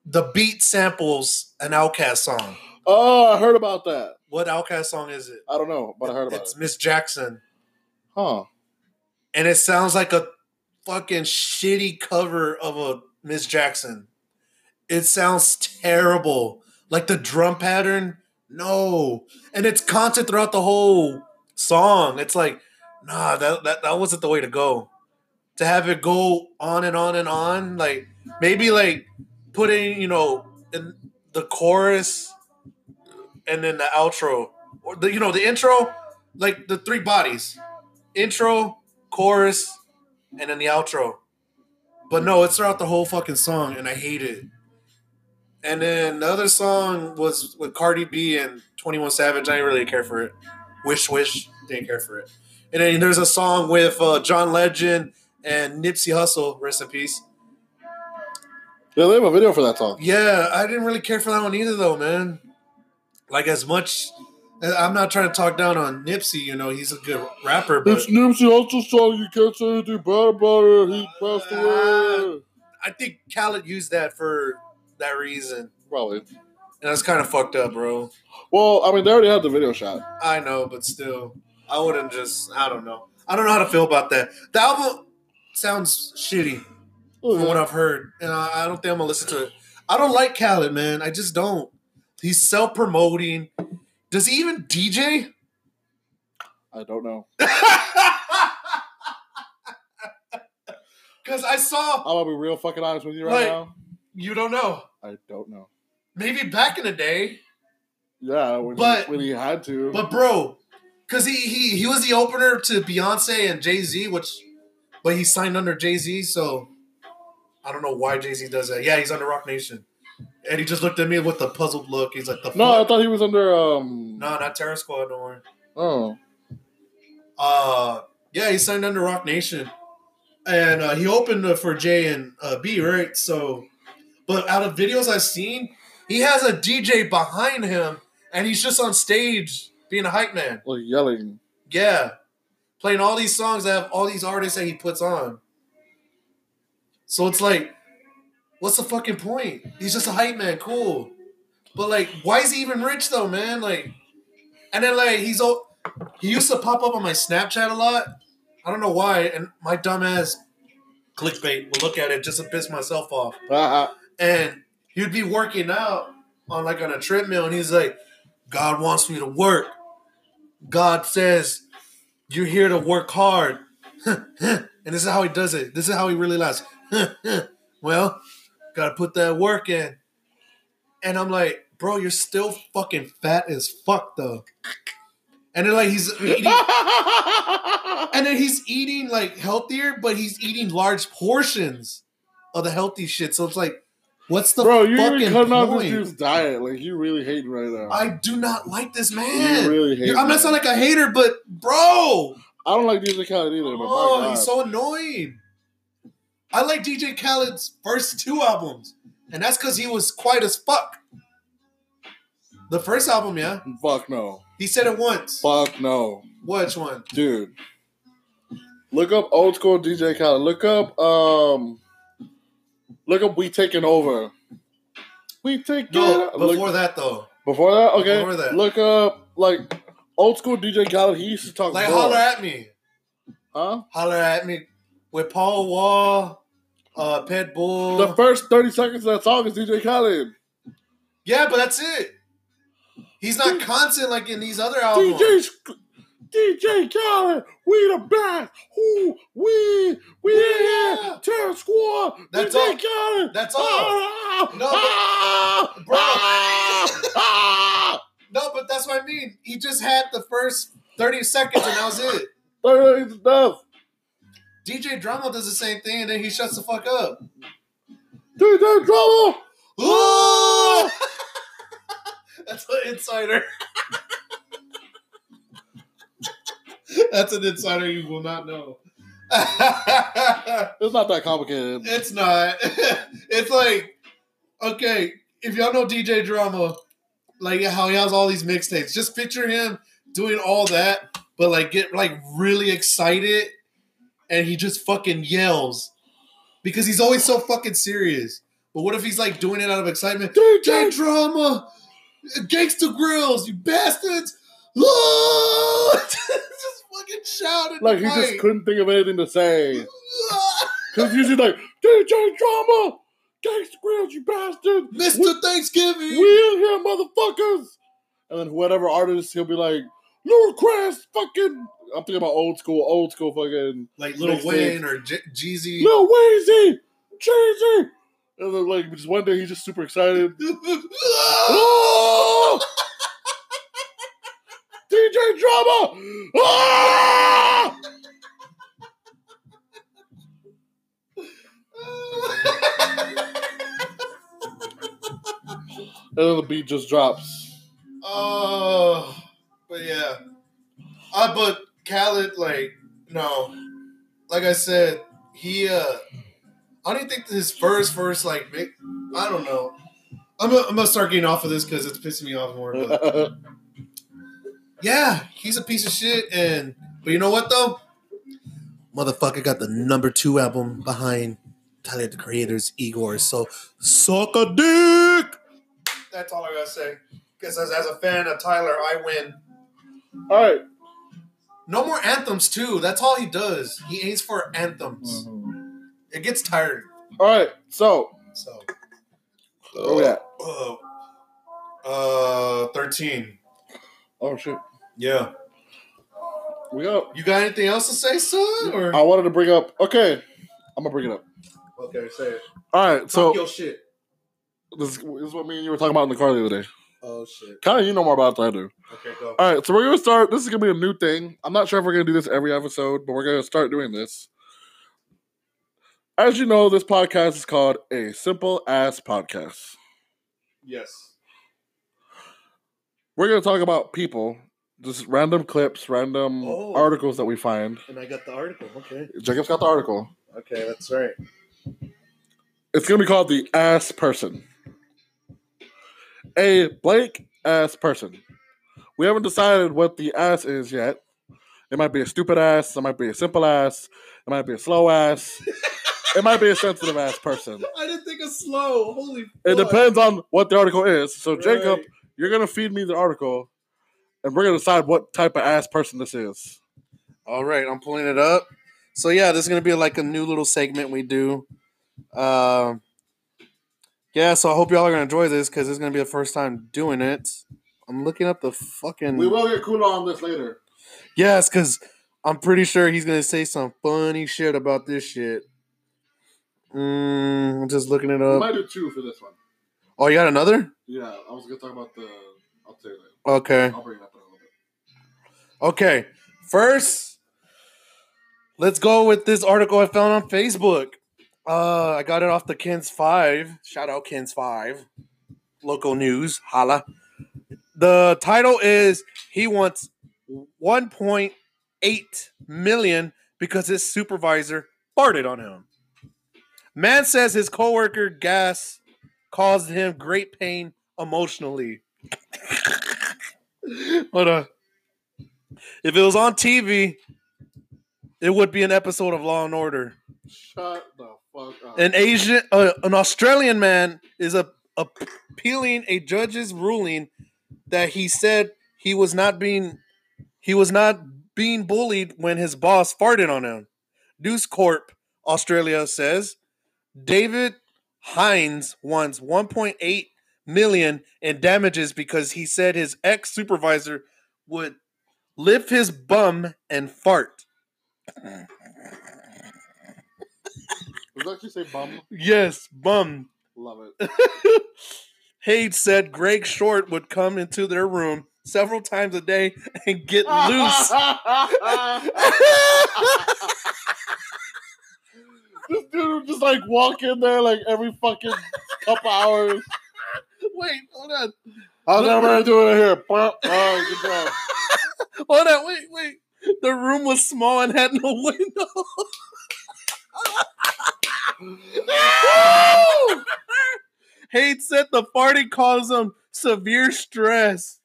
The beat samples an OutKast song. Oh, I heard about that. What OutKast song is it? I don't know, but I heard about It's it. It's Miss Jackson, Huh. And it sounds like a fucking shitty cover of a Miss Jackson. It sounds terrible. Like the drum pattern, no. And it's constant throughout the whole song. It's like, nah, that, that, that wasn't the way to go. To have it go on and on and on, like maybe like putting, you know, in the chorus and then the outro. Or the you know, the intro, like the three bodies. Intro, chorus, and then the outro. But no, it's throughout the whole fucking song, and I hate it. And then the other song was with Cardi B and 21 Savage. I didn't really care for it. Wish Wish, didn't care for it. And then there's a song with uh, John Legend and Nipsey Hussle, rest in peace. Yeah, they have a video for that song. Yeah, I didn't really care for that one either, though, man. Like as much, I'm not trying to talk down on Nipsey. You know, he's a good rapper, but It's Nipsey Hussle song. You can't say anything bad about it. He passed away. I think Khaled used that for that reason, Probably. and that's kind of fucked up, bro. Well, I mean, they already had the video shot. I know, but still, I wouldn't just. I don't know. I don't know how to feel about that. The album sounds shitty from oh, what I've heard, and I, I don't think I'm gonna listen to it. I don't like Khaled, man. I just don't. He's self promoting. Does he even DJ? I don't know. Because I saw. I'm gonna be real fucking honest with you right Like- now. You don't know. I don't know. Maybe back in the day, Yeah, when, But- he, when he had to. but bro, because he, he he was the opener to Beyonce and Jay Z, which, but he signed under Jay Z, so I don't know why Jay Z does that. Yeah, he's under Roc Nation, and he just looked at me with a puzzled look. He's like, "The no, I thought he was under. um no, not Terror Squad, don't worry." Oh, Uh, yeah, he signed under Roc Nation, and uh, he opened uh, for Jay and uh, B, right? So, but out of videos I've seen, he has a DJ behind him, and he's just on stage being a hype man. like yelling. Yeah, playing all these songs that have all these artists that he puts on. So it's like, what's the fucking point? He's just a hype man, cool. But like, why is he even rich though, man? Like, and then like he's all he used to pop up on my Snapchat a lot. I don't know why, and my dumbass clickbait will look at it just to piss myself off. Uh-huh. And he'd be working out on like on a treadmill, and he's like, God wants me to work. God says you're here to work hard. and this is how he does it. This is how he really laughs. well, gotta put that work in. And I'm like, bro, you're still fucking fat as fuck though. And then like he's eating and then he's eating like healthier, but he's eating large portions of the healthy shit. So it's like, what's the Bro, you fucking cutting off this dude's diet. Like you really hating right now. I do not like this man. You really hate I'm not sounding like a hater, but bro, I don't like DJ Khaled either, oh, he's so annoying. I like DJ Khaled's first two albums, and that's because he was quiet as fuck. The first album, yeah, Fuck no. he said it once. Fuck no. Which one? Dude. Look up old school DJ Khaled. Look up um look up We Taking Over. We Taking No, Look- before that though. before that? Okay. Before that. Look up like old school DJ Khaled. He used to talk Like more. holler at me, Huh? holler at me with Paul Wall, uh, Pitbull. The first 30 seconds of that song is DJ Khaled. yeah, but that's it. He's not constant like in these other albums. DJ Sc- DJ Khaled, we the best. Who we we Yeah. Terror Squad. That's DJ all. Khaled. That's all. Ah, No, but- ah, Bro. ah, ah. No, but that's what I mean. He just had the first 30 seconds and that was it. Thirty enough. DJ Drama does the same thing and then he shuts the fuck up. DJ Drama. Ooh! that's an insider. that's an insider you will not know. It's not that complicated. it's not. it's like, okay, if y'all know DJ Drama, like how he has all these mixtapes, just picture him doing all that, but like get like really excited and he just fucking yells because he's always so fucking serious. But what if he's like doing it out of excitement? DJ Drama, Gangsta Grillz, you bastards! Just fucking shouting. Like he just couldn't think of anything to say. Cause usually like DJ Drama, Gangsta Grillz, you bastard. Mr. Thanksgiving. We in here, motherfuckers. And then whatever artist, he'll be like, Crest, fucking. I'm thinking about old school, old school fucking like Lil. Wayne or J- Jeezy. Lil Wayne, Jeezy. And then like just one day he's just super excited. Oh! DJ Drama! Ah! And then the beat just drops. Oh, but yeah. Uh, but Khaled, like, no. Like I said, he, uh, I don't even think his first, first, like, big, I don't know. I'm gonna, I'm gonna start getting off of this because it's pissing me off more. But yeah, he's a piece of shit. And, but you know what, though? Motherfucker got the number two album behind Tyler the Creator's Igor. So, suck a dick! That's all I gotta say. Because as, as a fan of Tyler, I win. All right. No more anthems too. That's all he does. He aims for anthems. It gets tired. All right. So, So oh we at? uh, uh thirteen. Oh shit. Yeah. We got. You got anything else to say, son? Or I wanted to bring up. Okay, I'm gonna bring it up. okay, say it. All right. Talk So your shit. this, this is what me and you were talking about in the car the other day. Oh shit. Kind of, you know more about it than I do. Okay, go. All right, so we're gonna start. This is gonna be a new thing. I'm not sure if we're gonna do this every episode, but we're gonna start doing this. As you know, this podcast is called a simple ass podcast. Yes. We're gonna talk about people, just random clips, random Oh. articles that we find. And I got the article. Okay. Jacob's got the article. Okay, that's right. It's gonna be called the ass person. A blank ass person. We haven't decided what the ass is yet. It might be a stupid ass. It might be a simple ass. It might be a slow ass. it might be a sensitive ass person. I didn't think of slow. Holy. It fuck. depends on what the article is. So Jacob, you're gonna feed me the article, and we're gonna decide what type of ass person this is. All right, I'm pulling it up. So yeah, this is gonna be like a new little segment we do. Um, yeah, so I hope y'all are gonna enjoy this because it's gonna be the first time doing it. I'm looking up the fucking. We will get Kula on this later. Yes, because I'm pretty sure he's gonna say some funny shit about this shit. Mm, I'm just looking it We up. might do two for this one. Oh, you got another? Yeah, I was gonna talk about the. I'll tell you later. Okay. I'll bring it up in a little bit. Okay. First, let's go with this article I found on Facebook. Uh, I got it off the Kens Five. Shout out Kens Five. Local news. Holla. The title is he wants 1.8 million because his supervisor farted on him. Man says his coworker gas caused him great pain emotionally. Hold on. If it was on TV, it would be an episode of Law and Order. Shut the. An Asian, uh, an Australian man is a, appealing a judge's ruling that he said he was not being he was not being bullied when his boss farted on him. News Corp Australia says David Hines wants 1.8 million in damages because he said his ex supervisor would lift his bum and fart. Does that actually say bum? Yes, bum. Love it. Hayes said Greg Short would come into their room several times a day and get loose. this dude would just like walk in there like every fucking couple hours. Wait, hold on. How's everybody doing it here? Oh, good job. Hold on, wait, wait. The room was small and had no window. Hayes said the farting caused him severe stress.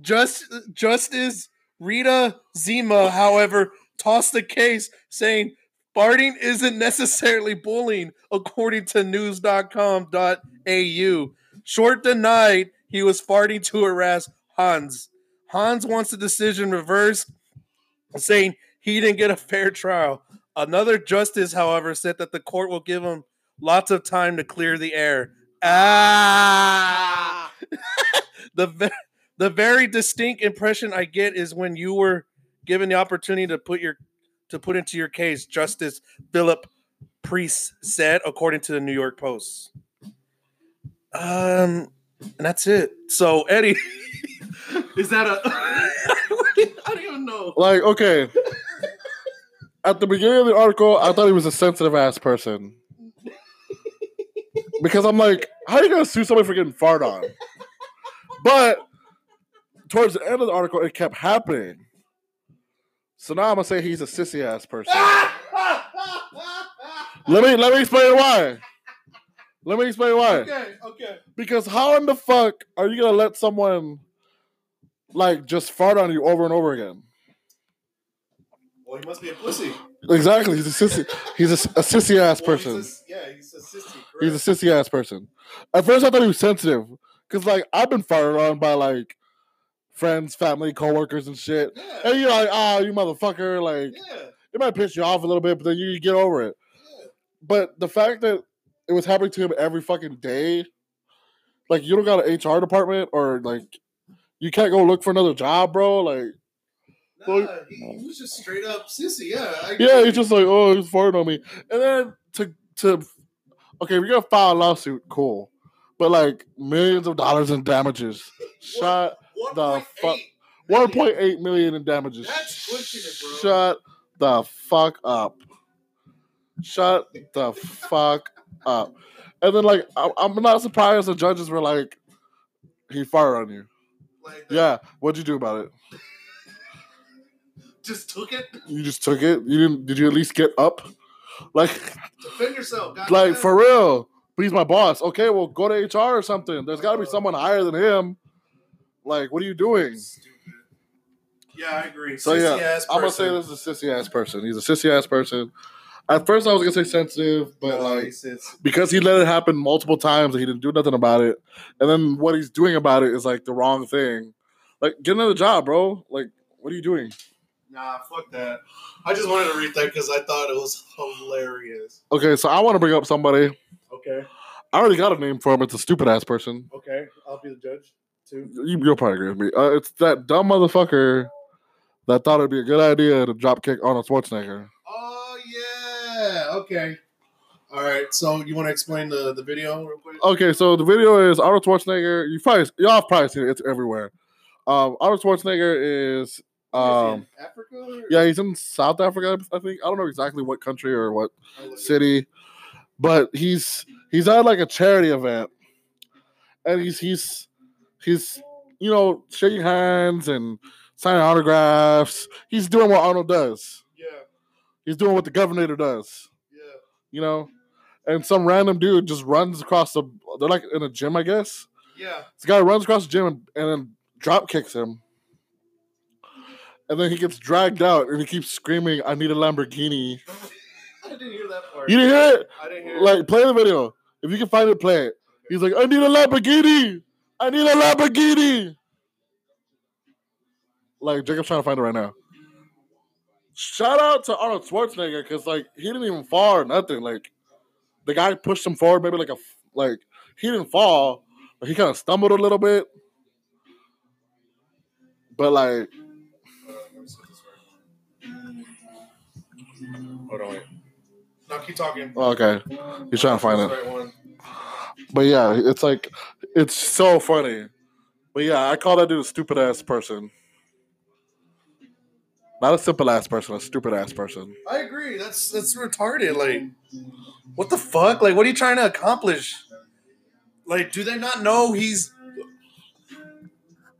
Just Justice Rita Zammit, however, tossed the case, saying farting isn't necessarily bullying, according to news.com.au. Short denied he was farting to harass Hans. Hans wants the decision reversed, saying he didn't get a fair trial. Another justice, however, said that the court will give him lots of time to clear the air. Ah! the ve- the very distinct impression I get is when you were given the opportunity to put your to put into your case, Justice Philip Priest said, according to the New York Post. Um, and that's it. So Eddie, is that a? I don't even know. Like, okay. At the beginning of the article, I thought he was a sensitive ass person. Because I'm like, how are you gonna sue somebody for getting farted on? But towards the end of the article, it kept happening. So now I'm gonna say he's a sissy ass person. let me let me explain why. Let me explain why. okay, okay. Because how in the fuck are you gonna let someone like just fart on you over and over again? Well, he must be a pussy. Exactly. He's a sissy. He's a, a sissy ass Well, person. he's a- yeah, he's a sissy. He's a sissy ass person. At first, I thought he was sensitive because, like, I've been fired on by like friends, family, coworkers, and shit. yeah, And you're like, "Ah, you motherfucker!" Like, yeah. it might piss you off a little bit, but then you get over it. But the fact that it was happening to him every fucking day, like, you don't got an HR department or like, you can't go look for another job, bro. Like, Nah, he, he was just straight up sissy. Yeah, I Yeah, he's just like, oh, he's farting on me. And then to to okay, we're gonna file a lawsuit, cool. But like millions of dollars in damages. Shut the fuck- 1.8 one point eight million in damages. That's pushing it, bro. Shut the fuck up. Shut the fuck up. And then like I, I'm not surprised the judges were like, he fired on you. Like, Yeah, what'd you do about it? Just took it. You just took it. You didn't. Did you at least get up? Like Defend yourself. God like for real. But he's my boss. Okay, well go to HR or something. There's got to be uh, someone higher than him. Like, what are you doing? Stupid. Yeah, I agree. So yeah, Sissy-ass I'm gonna say this is a sissy ass person. He's a sissy ass person. At first, I was gonna say sensitive, but No, like because he let it happen multiple times and he didn't do nothing about it, and then what he's doing about it is like the wrong thing. Like, get another job, bro. Like, what are you doing? Nah, fuck that. I just wanted to read that because I thought it was hilarious. Okay, so I want to bring up somebody. Okay, I already got a name for him. It's a stupid ass person. okay, I'll be the judge too. You, you'll probably agree with me. Uh, it's that dumb motherfucker that thought it'd be a good idea to drop kick Arnold Schwarzenegger. Oh yeah, okay. All right, so you want to explain the the video real quick? Okay, so the video is Arnold Schwarzenegger. You probably y'all have probably seen it. It's everywhere. Um, Arnold Schwarzenegger is um, Africa? Or? yeah, he's in South Africa. I think I don't know exactly what country or what it city, but he's he's at like a charity event, and he's he's he's you know shaking hands and signing autographs. He's doing what Arnold does. Yeah, He's doing what the governor does. yeah. You know, and some random dude just runs across the. They're like in a gym, I guess. Yeah. This guy runs across the gym and, and then drop kicks him. And then he gets dragged out and he keeps screaming, I need a Lamborghini. I didn't hear that part. You didn't hear it? I didn't hear it. Like, play the video. If you can find it, play it. He's like, I need a Lamborghini. I need a Lamborghini. Like, Jacob's trying to find it right now. Shout out to Arnold Schwarzenegger because, like, he didn't even fall or nothing. Like, the guy pushed him forward, maybe like a, like, he didn't fall, but he kind of stumbled a little bit. But, like, Hold on, wait. No, keep talking. Oh, okay. He's trying to find it. Right. But yeah, it's like it's so funny. But yeah, I call that dude a stupid ass person. Not a simple ass person, a stupid ass person. I agree. That's that's retarded. Like, what the fuck? Like, what are you trying to accomplish? Like, do they not know he's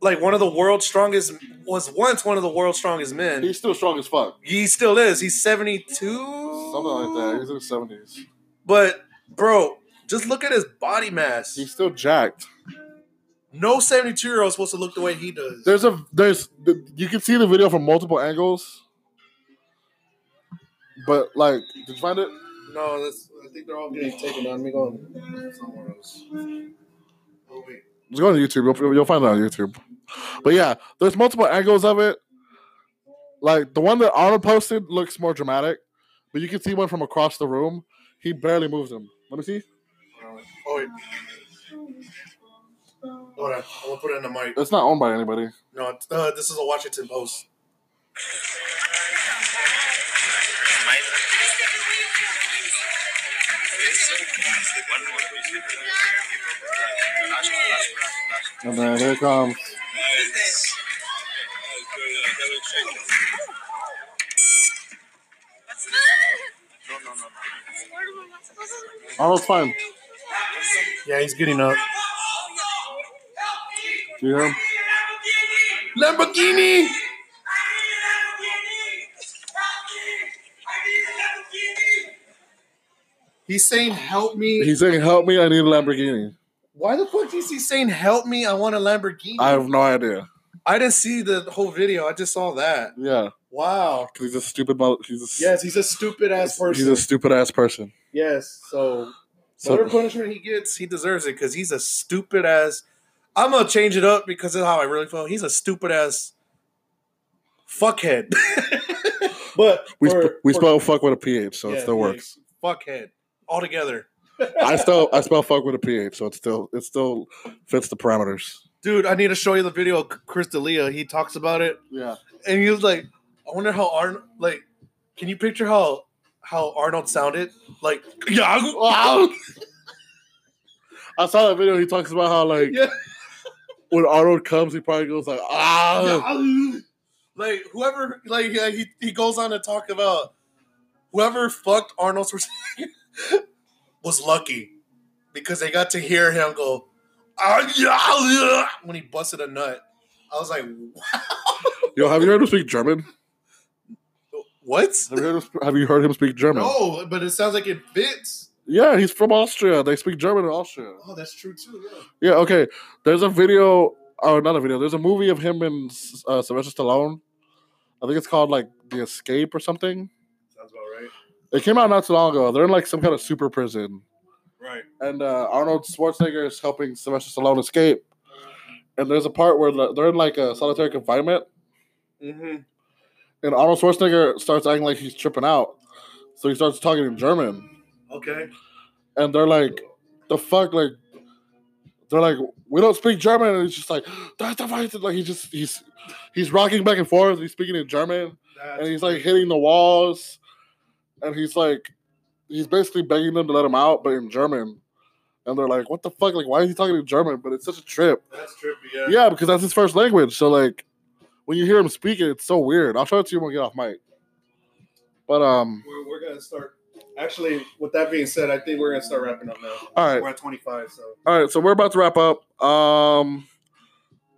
like one of the world's strongest? Was once one of the world's strongest men. He's still strong as fuck. He still is. He's seventy two. Something like that. He's in his seventies. But bro, just look at his body mass. He's still jacked. No seventy two year old supposed to look the way he does. There's a there's you can see the video from multiple angles. But like, did you find it? No, that's. I think they're all getting taken down. Let me go somewhere else. Oh wait. Just go on YouTube. You'll, you'll find it on YouTube. But yeah, there's multiple angles of it. Like the one that Arnold posted looks more dramatic, but you can see one from across the room. He barely moves him. Let me see. Oh wait. Hold on. I'm gonna put it in the mic. It's not owned by anybody. No, uh, this is a Washington Post. And then here comes. Arnold's fine. Yeah, he's getting up. Do you hear him? Lamborghini. He's saying, "Help me." He's saying, "Help me! I need a Lamborghini." Why the fuck is he saying, "Help me"? I want a Lamborghini. I have no idea. I didn't see the whole video. I just saw that. Yeah, Wow. he's a stupid. He's a, Yes, he's a stupid ass person. He's a stupid ass person. yes. So So- whatever punishment he gets, he deserves it because he's a stupid ass. I'm gonna change it up because of how I really feel. He's a stupid ass fuckhead. but We for- sp- we for- spell fuck with a ph, so yeah, it still works. Fuckhead altogether. I still I spell fuck with a ph, so it still it still fits the parameters. Dude, I need to show you the video of Chris D'Elia. He talks about it, Yeah. and he was like, "I wonder how Arnold like." Can you picture how how Arnold sounded? Like, yeah, I saw that video. He talks about how like yeah. when Arnold comes, he probably goes like ah. like whoever like yeah, he he goes on to talk about whoever fucked Arnold Schwarzenegger was lucky because they got to hear him go "Ah, yeah, yeah," when he busted a nut. I was like, Yo, have you heard him speak German? what? Have you heard him, have you heard him speak German? No, but it sounds like it fits. Yeah, he's from Austria. They speak German in Austria. Oh, that's true too. Yeah. Yeah, okay. There's a video, or not a video. There's a movie of him and uh, Sylvester Stallone. I think it's called like The Escape or something. Sounds about right. It came out not too long ago. They're in like some kind of super prison, Right. and uh, Arnold Schwarzenegger is helping Sylvester Stallone escape. And there's a part where they're in like a solitary confinement, Mm-hmm. and Arnold Schwarzenegger starts acting like he's tripping out. So he starts talking in German, Okay. and they're like, "The fuck!" Like, they're like, "We don't speak German," and he's just like, "That's the fight." Like he just he's he's rocking back and forth. He's speaking in German, and he's like hitting the walls, and he's like, he's basically begging them to let him out, but in German. And they're like, "What the fuck? Like, why is he talking in German?" But it's such a trip. That's trippy. Yeah. Yeah, because that's his first language. So like, when you hear him speak it, it's so weird. I'll show it to you when we get off mic. But um, We're, we're gonna start. Actually, with that being said, I think we're gonna start wrapping up now. all right, We're at 25, so. all right. So we're about to wrap up. Um,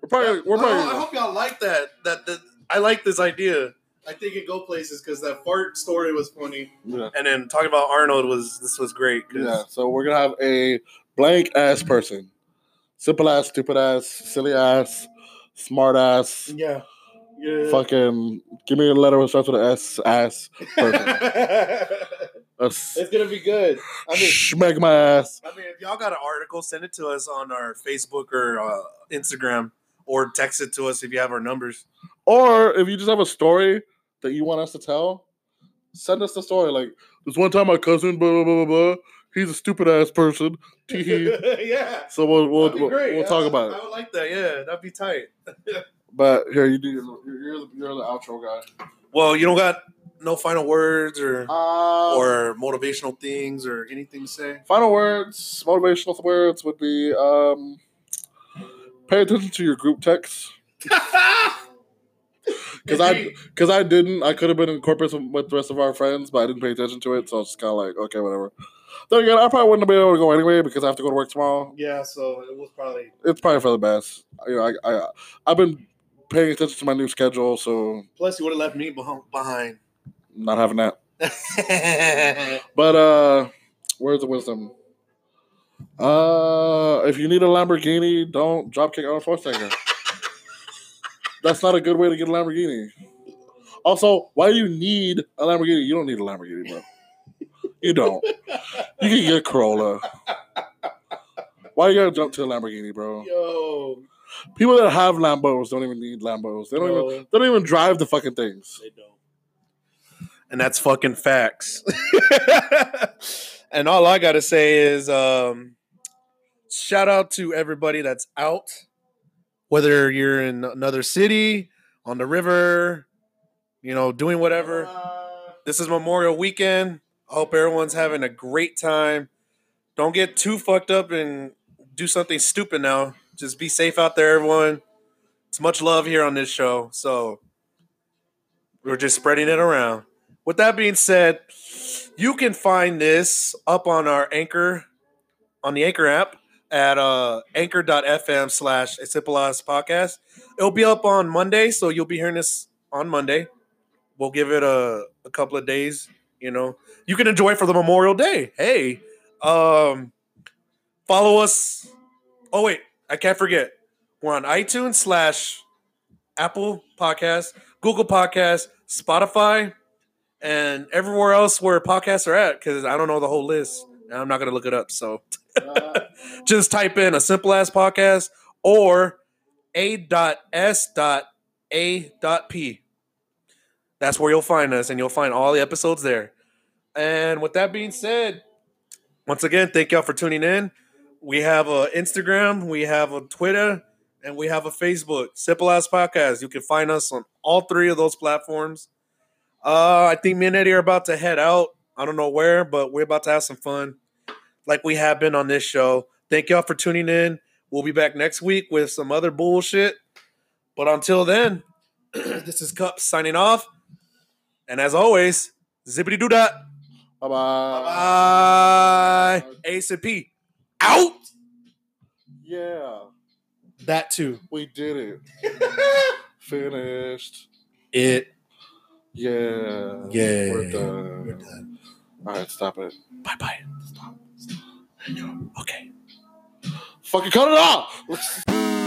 we're probably we're I, I hope y'all like that. That that I like this idea. I think it go places because that fart story was funny, yeah. and then talking about Arnold was this was great. yeah. So we're gonna have a blank ass person, simple ass, stupid ass, silly ass, smart ass. yeah, yeah. Fucking give me a letter that starts with an S. Ass. It's gonna be good. I mean, schmeg my ass. I mean, if y'all got an article, send it to us on our Facebook or uh, Instagram, or text it to us if you have our numbers. Or if you just have a story that you want us to tell, send us the story. Like this one time, my cousin, blah blah blah blah. blah he's a stupid ass person. Yeah. so we'll we'll we'll, we'll talk about it. I would like that. Yeah, that'd be tight. But here you do. You're, you're, the, you're the outro guy. Well, you don't got no final words or Um, or motivational things or anything to say. final words, motivational words would be um, pay attention to your group texts. Because I, because I didn't, I could have been in corporate with the rest of our friends, but I didn't pay attention to it, so it's kind of like, okay, whatever. Then again, I probably wouldn't have been able to go anyway because I have to go to work tomorrow. yeah, so it was probably It's probably for the best. You know, I, I, I've been paying attention to my new schedule, so plus you would have left me behind. not having that. But uh, words of wisdom. Uh, if you need a Lamborghini, don't dropkick Arnold Schwarzenegger. That's not a good way to get a Lamborghini. Also, why do you need a Lamborghini? You don't need a Lamborghini, bro. You don't. You can get a Corolla. Why you gotta jump to a Lamborghini, bro? Yo, People that have Lambos don't even need Lambos. They don't even. They don't even drive the fucking things. they don't. And that's fucking facts. and all I gotta say is, um, shout out to everybody that's out, whether you're in another city, on the river, you know, doing whatever. Uh, this is Memorial Weekend. I hope everyone's having a great time. Don't get too fucked up and do something stupid now. Just be safe out there, everyone. It's much love here on this show. So we're just spreading it around. With that being said, you can find this up on our Anchor, on the Anchor app at uh, anchor.fm slash a simple podcast. It'll be up on Monday, so you'll be hearing this on Monday. We'll give it a, a couple of days, you know. You can enjoy for the Memorial Day. Hey, um, follow us. Oh wait, I can't forget. We're on iTunes slash Apple Podcast, Google Podcast, Spotify, and everywhere else where podcasts are at. Because I don't know the whole list, I'm not gonna look it up. So just type in a simple ass podcast or a.s.a.p. That's where you'll find us, and you'll find all the episodes there. And with that being said, once again, thank y'all for tuning in. We have a Instagram, we have a Twitter, and we have a Facebook. Simple Ass Podcast. You can find us on all three of those platforms. Uh, I think me and Eddie are about to head out. I don't know where, but we're about to have some fun, like we have been on this show. Thank y'all for tuning in. We'll be back next week with some other bullshit. But until then, this is Cup signing off. And as always, zippity doo dah. Bye bye. Bye. Ace and P. Out. Yeah, That too. we did it. Finished. It. Yeah. Yeah. We're done. We're done. All right, stop it. Bye bye. Stop. Okay. Fucking cut it off.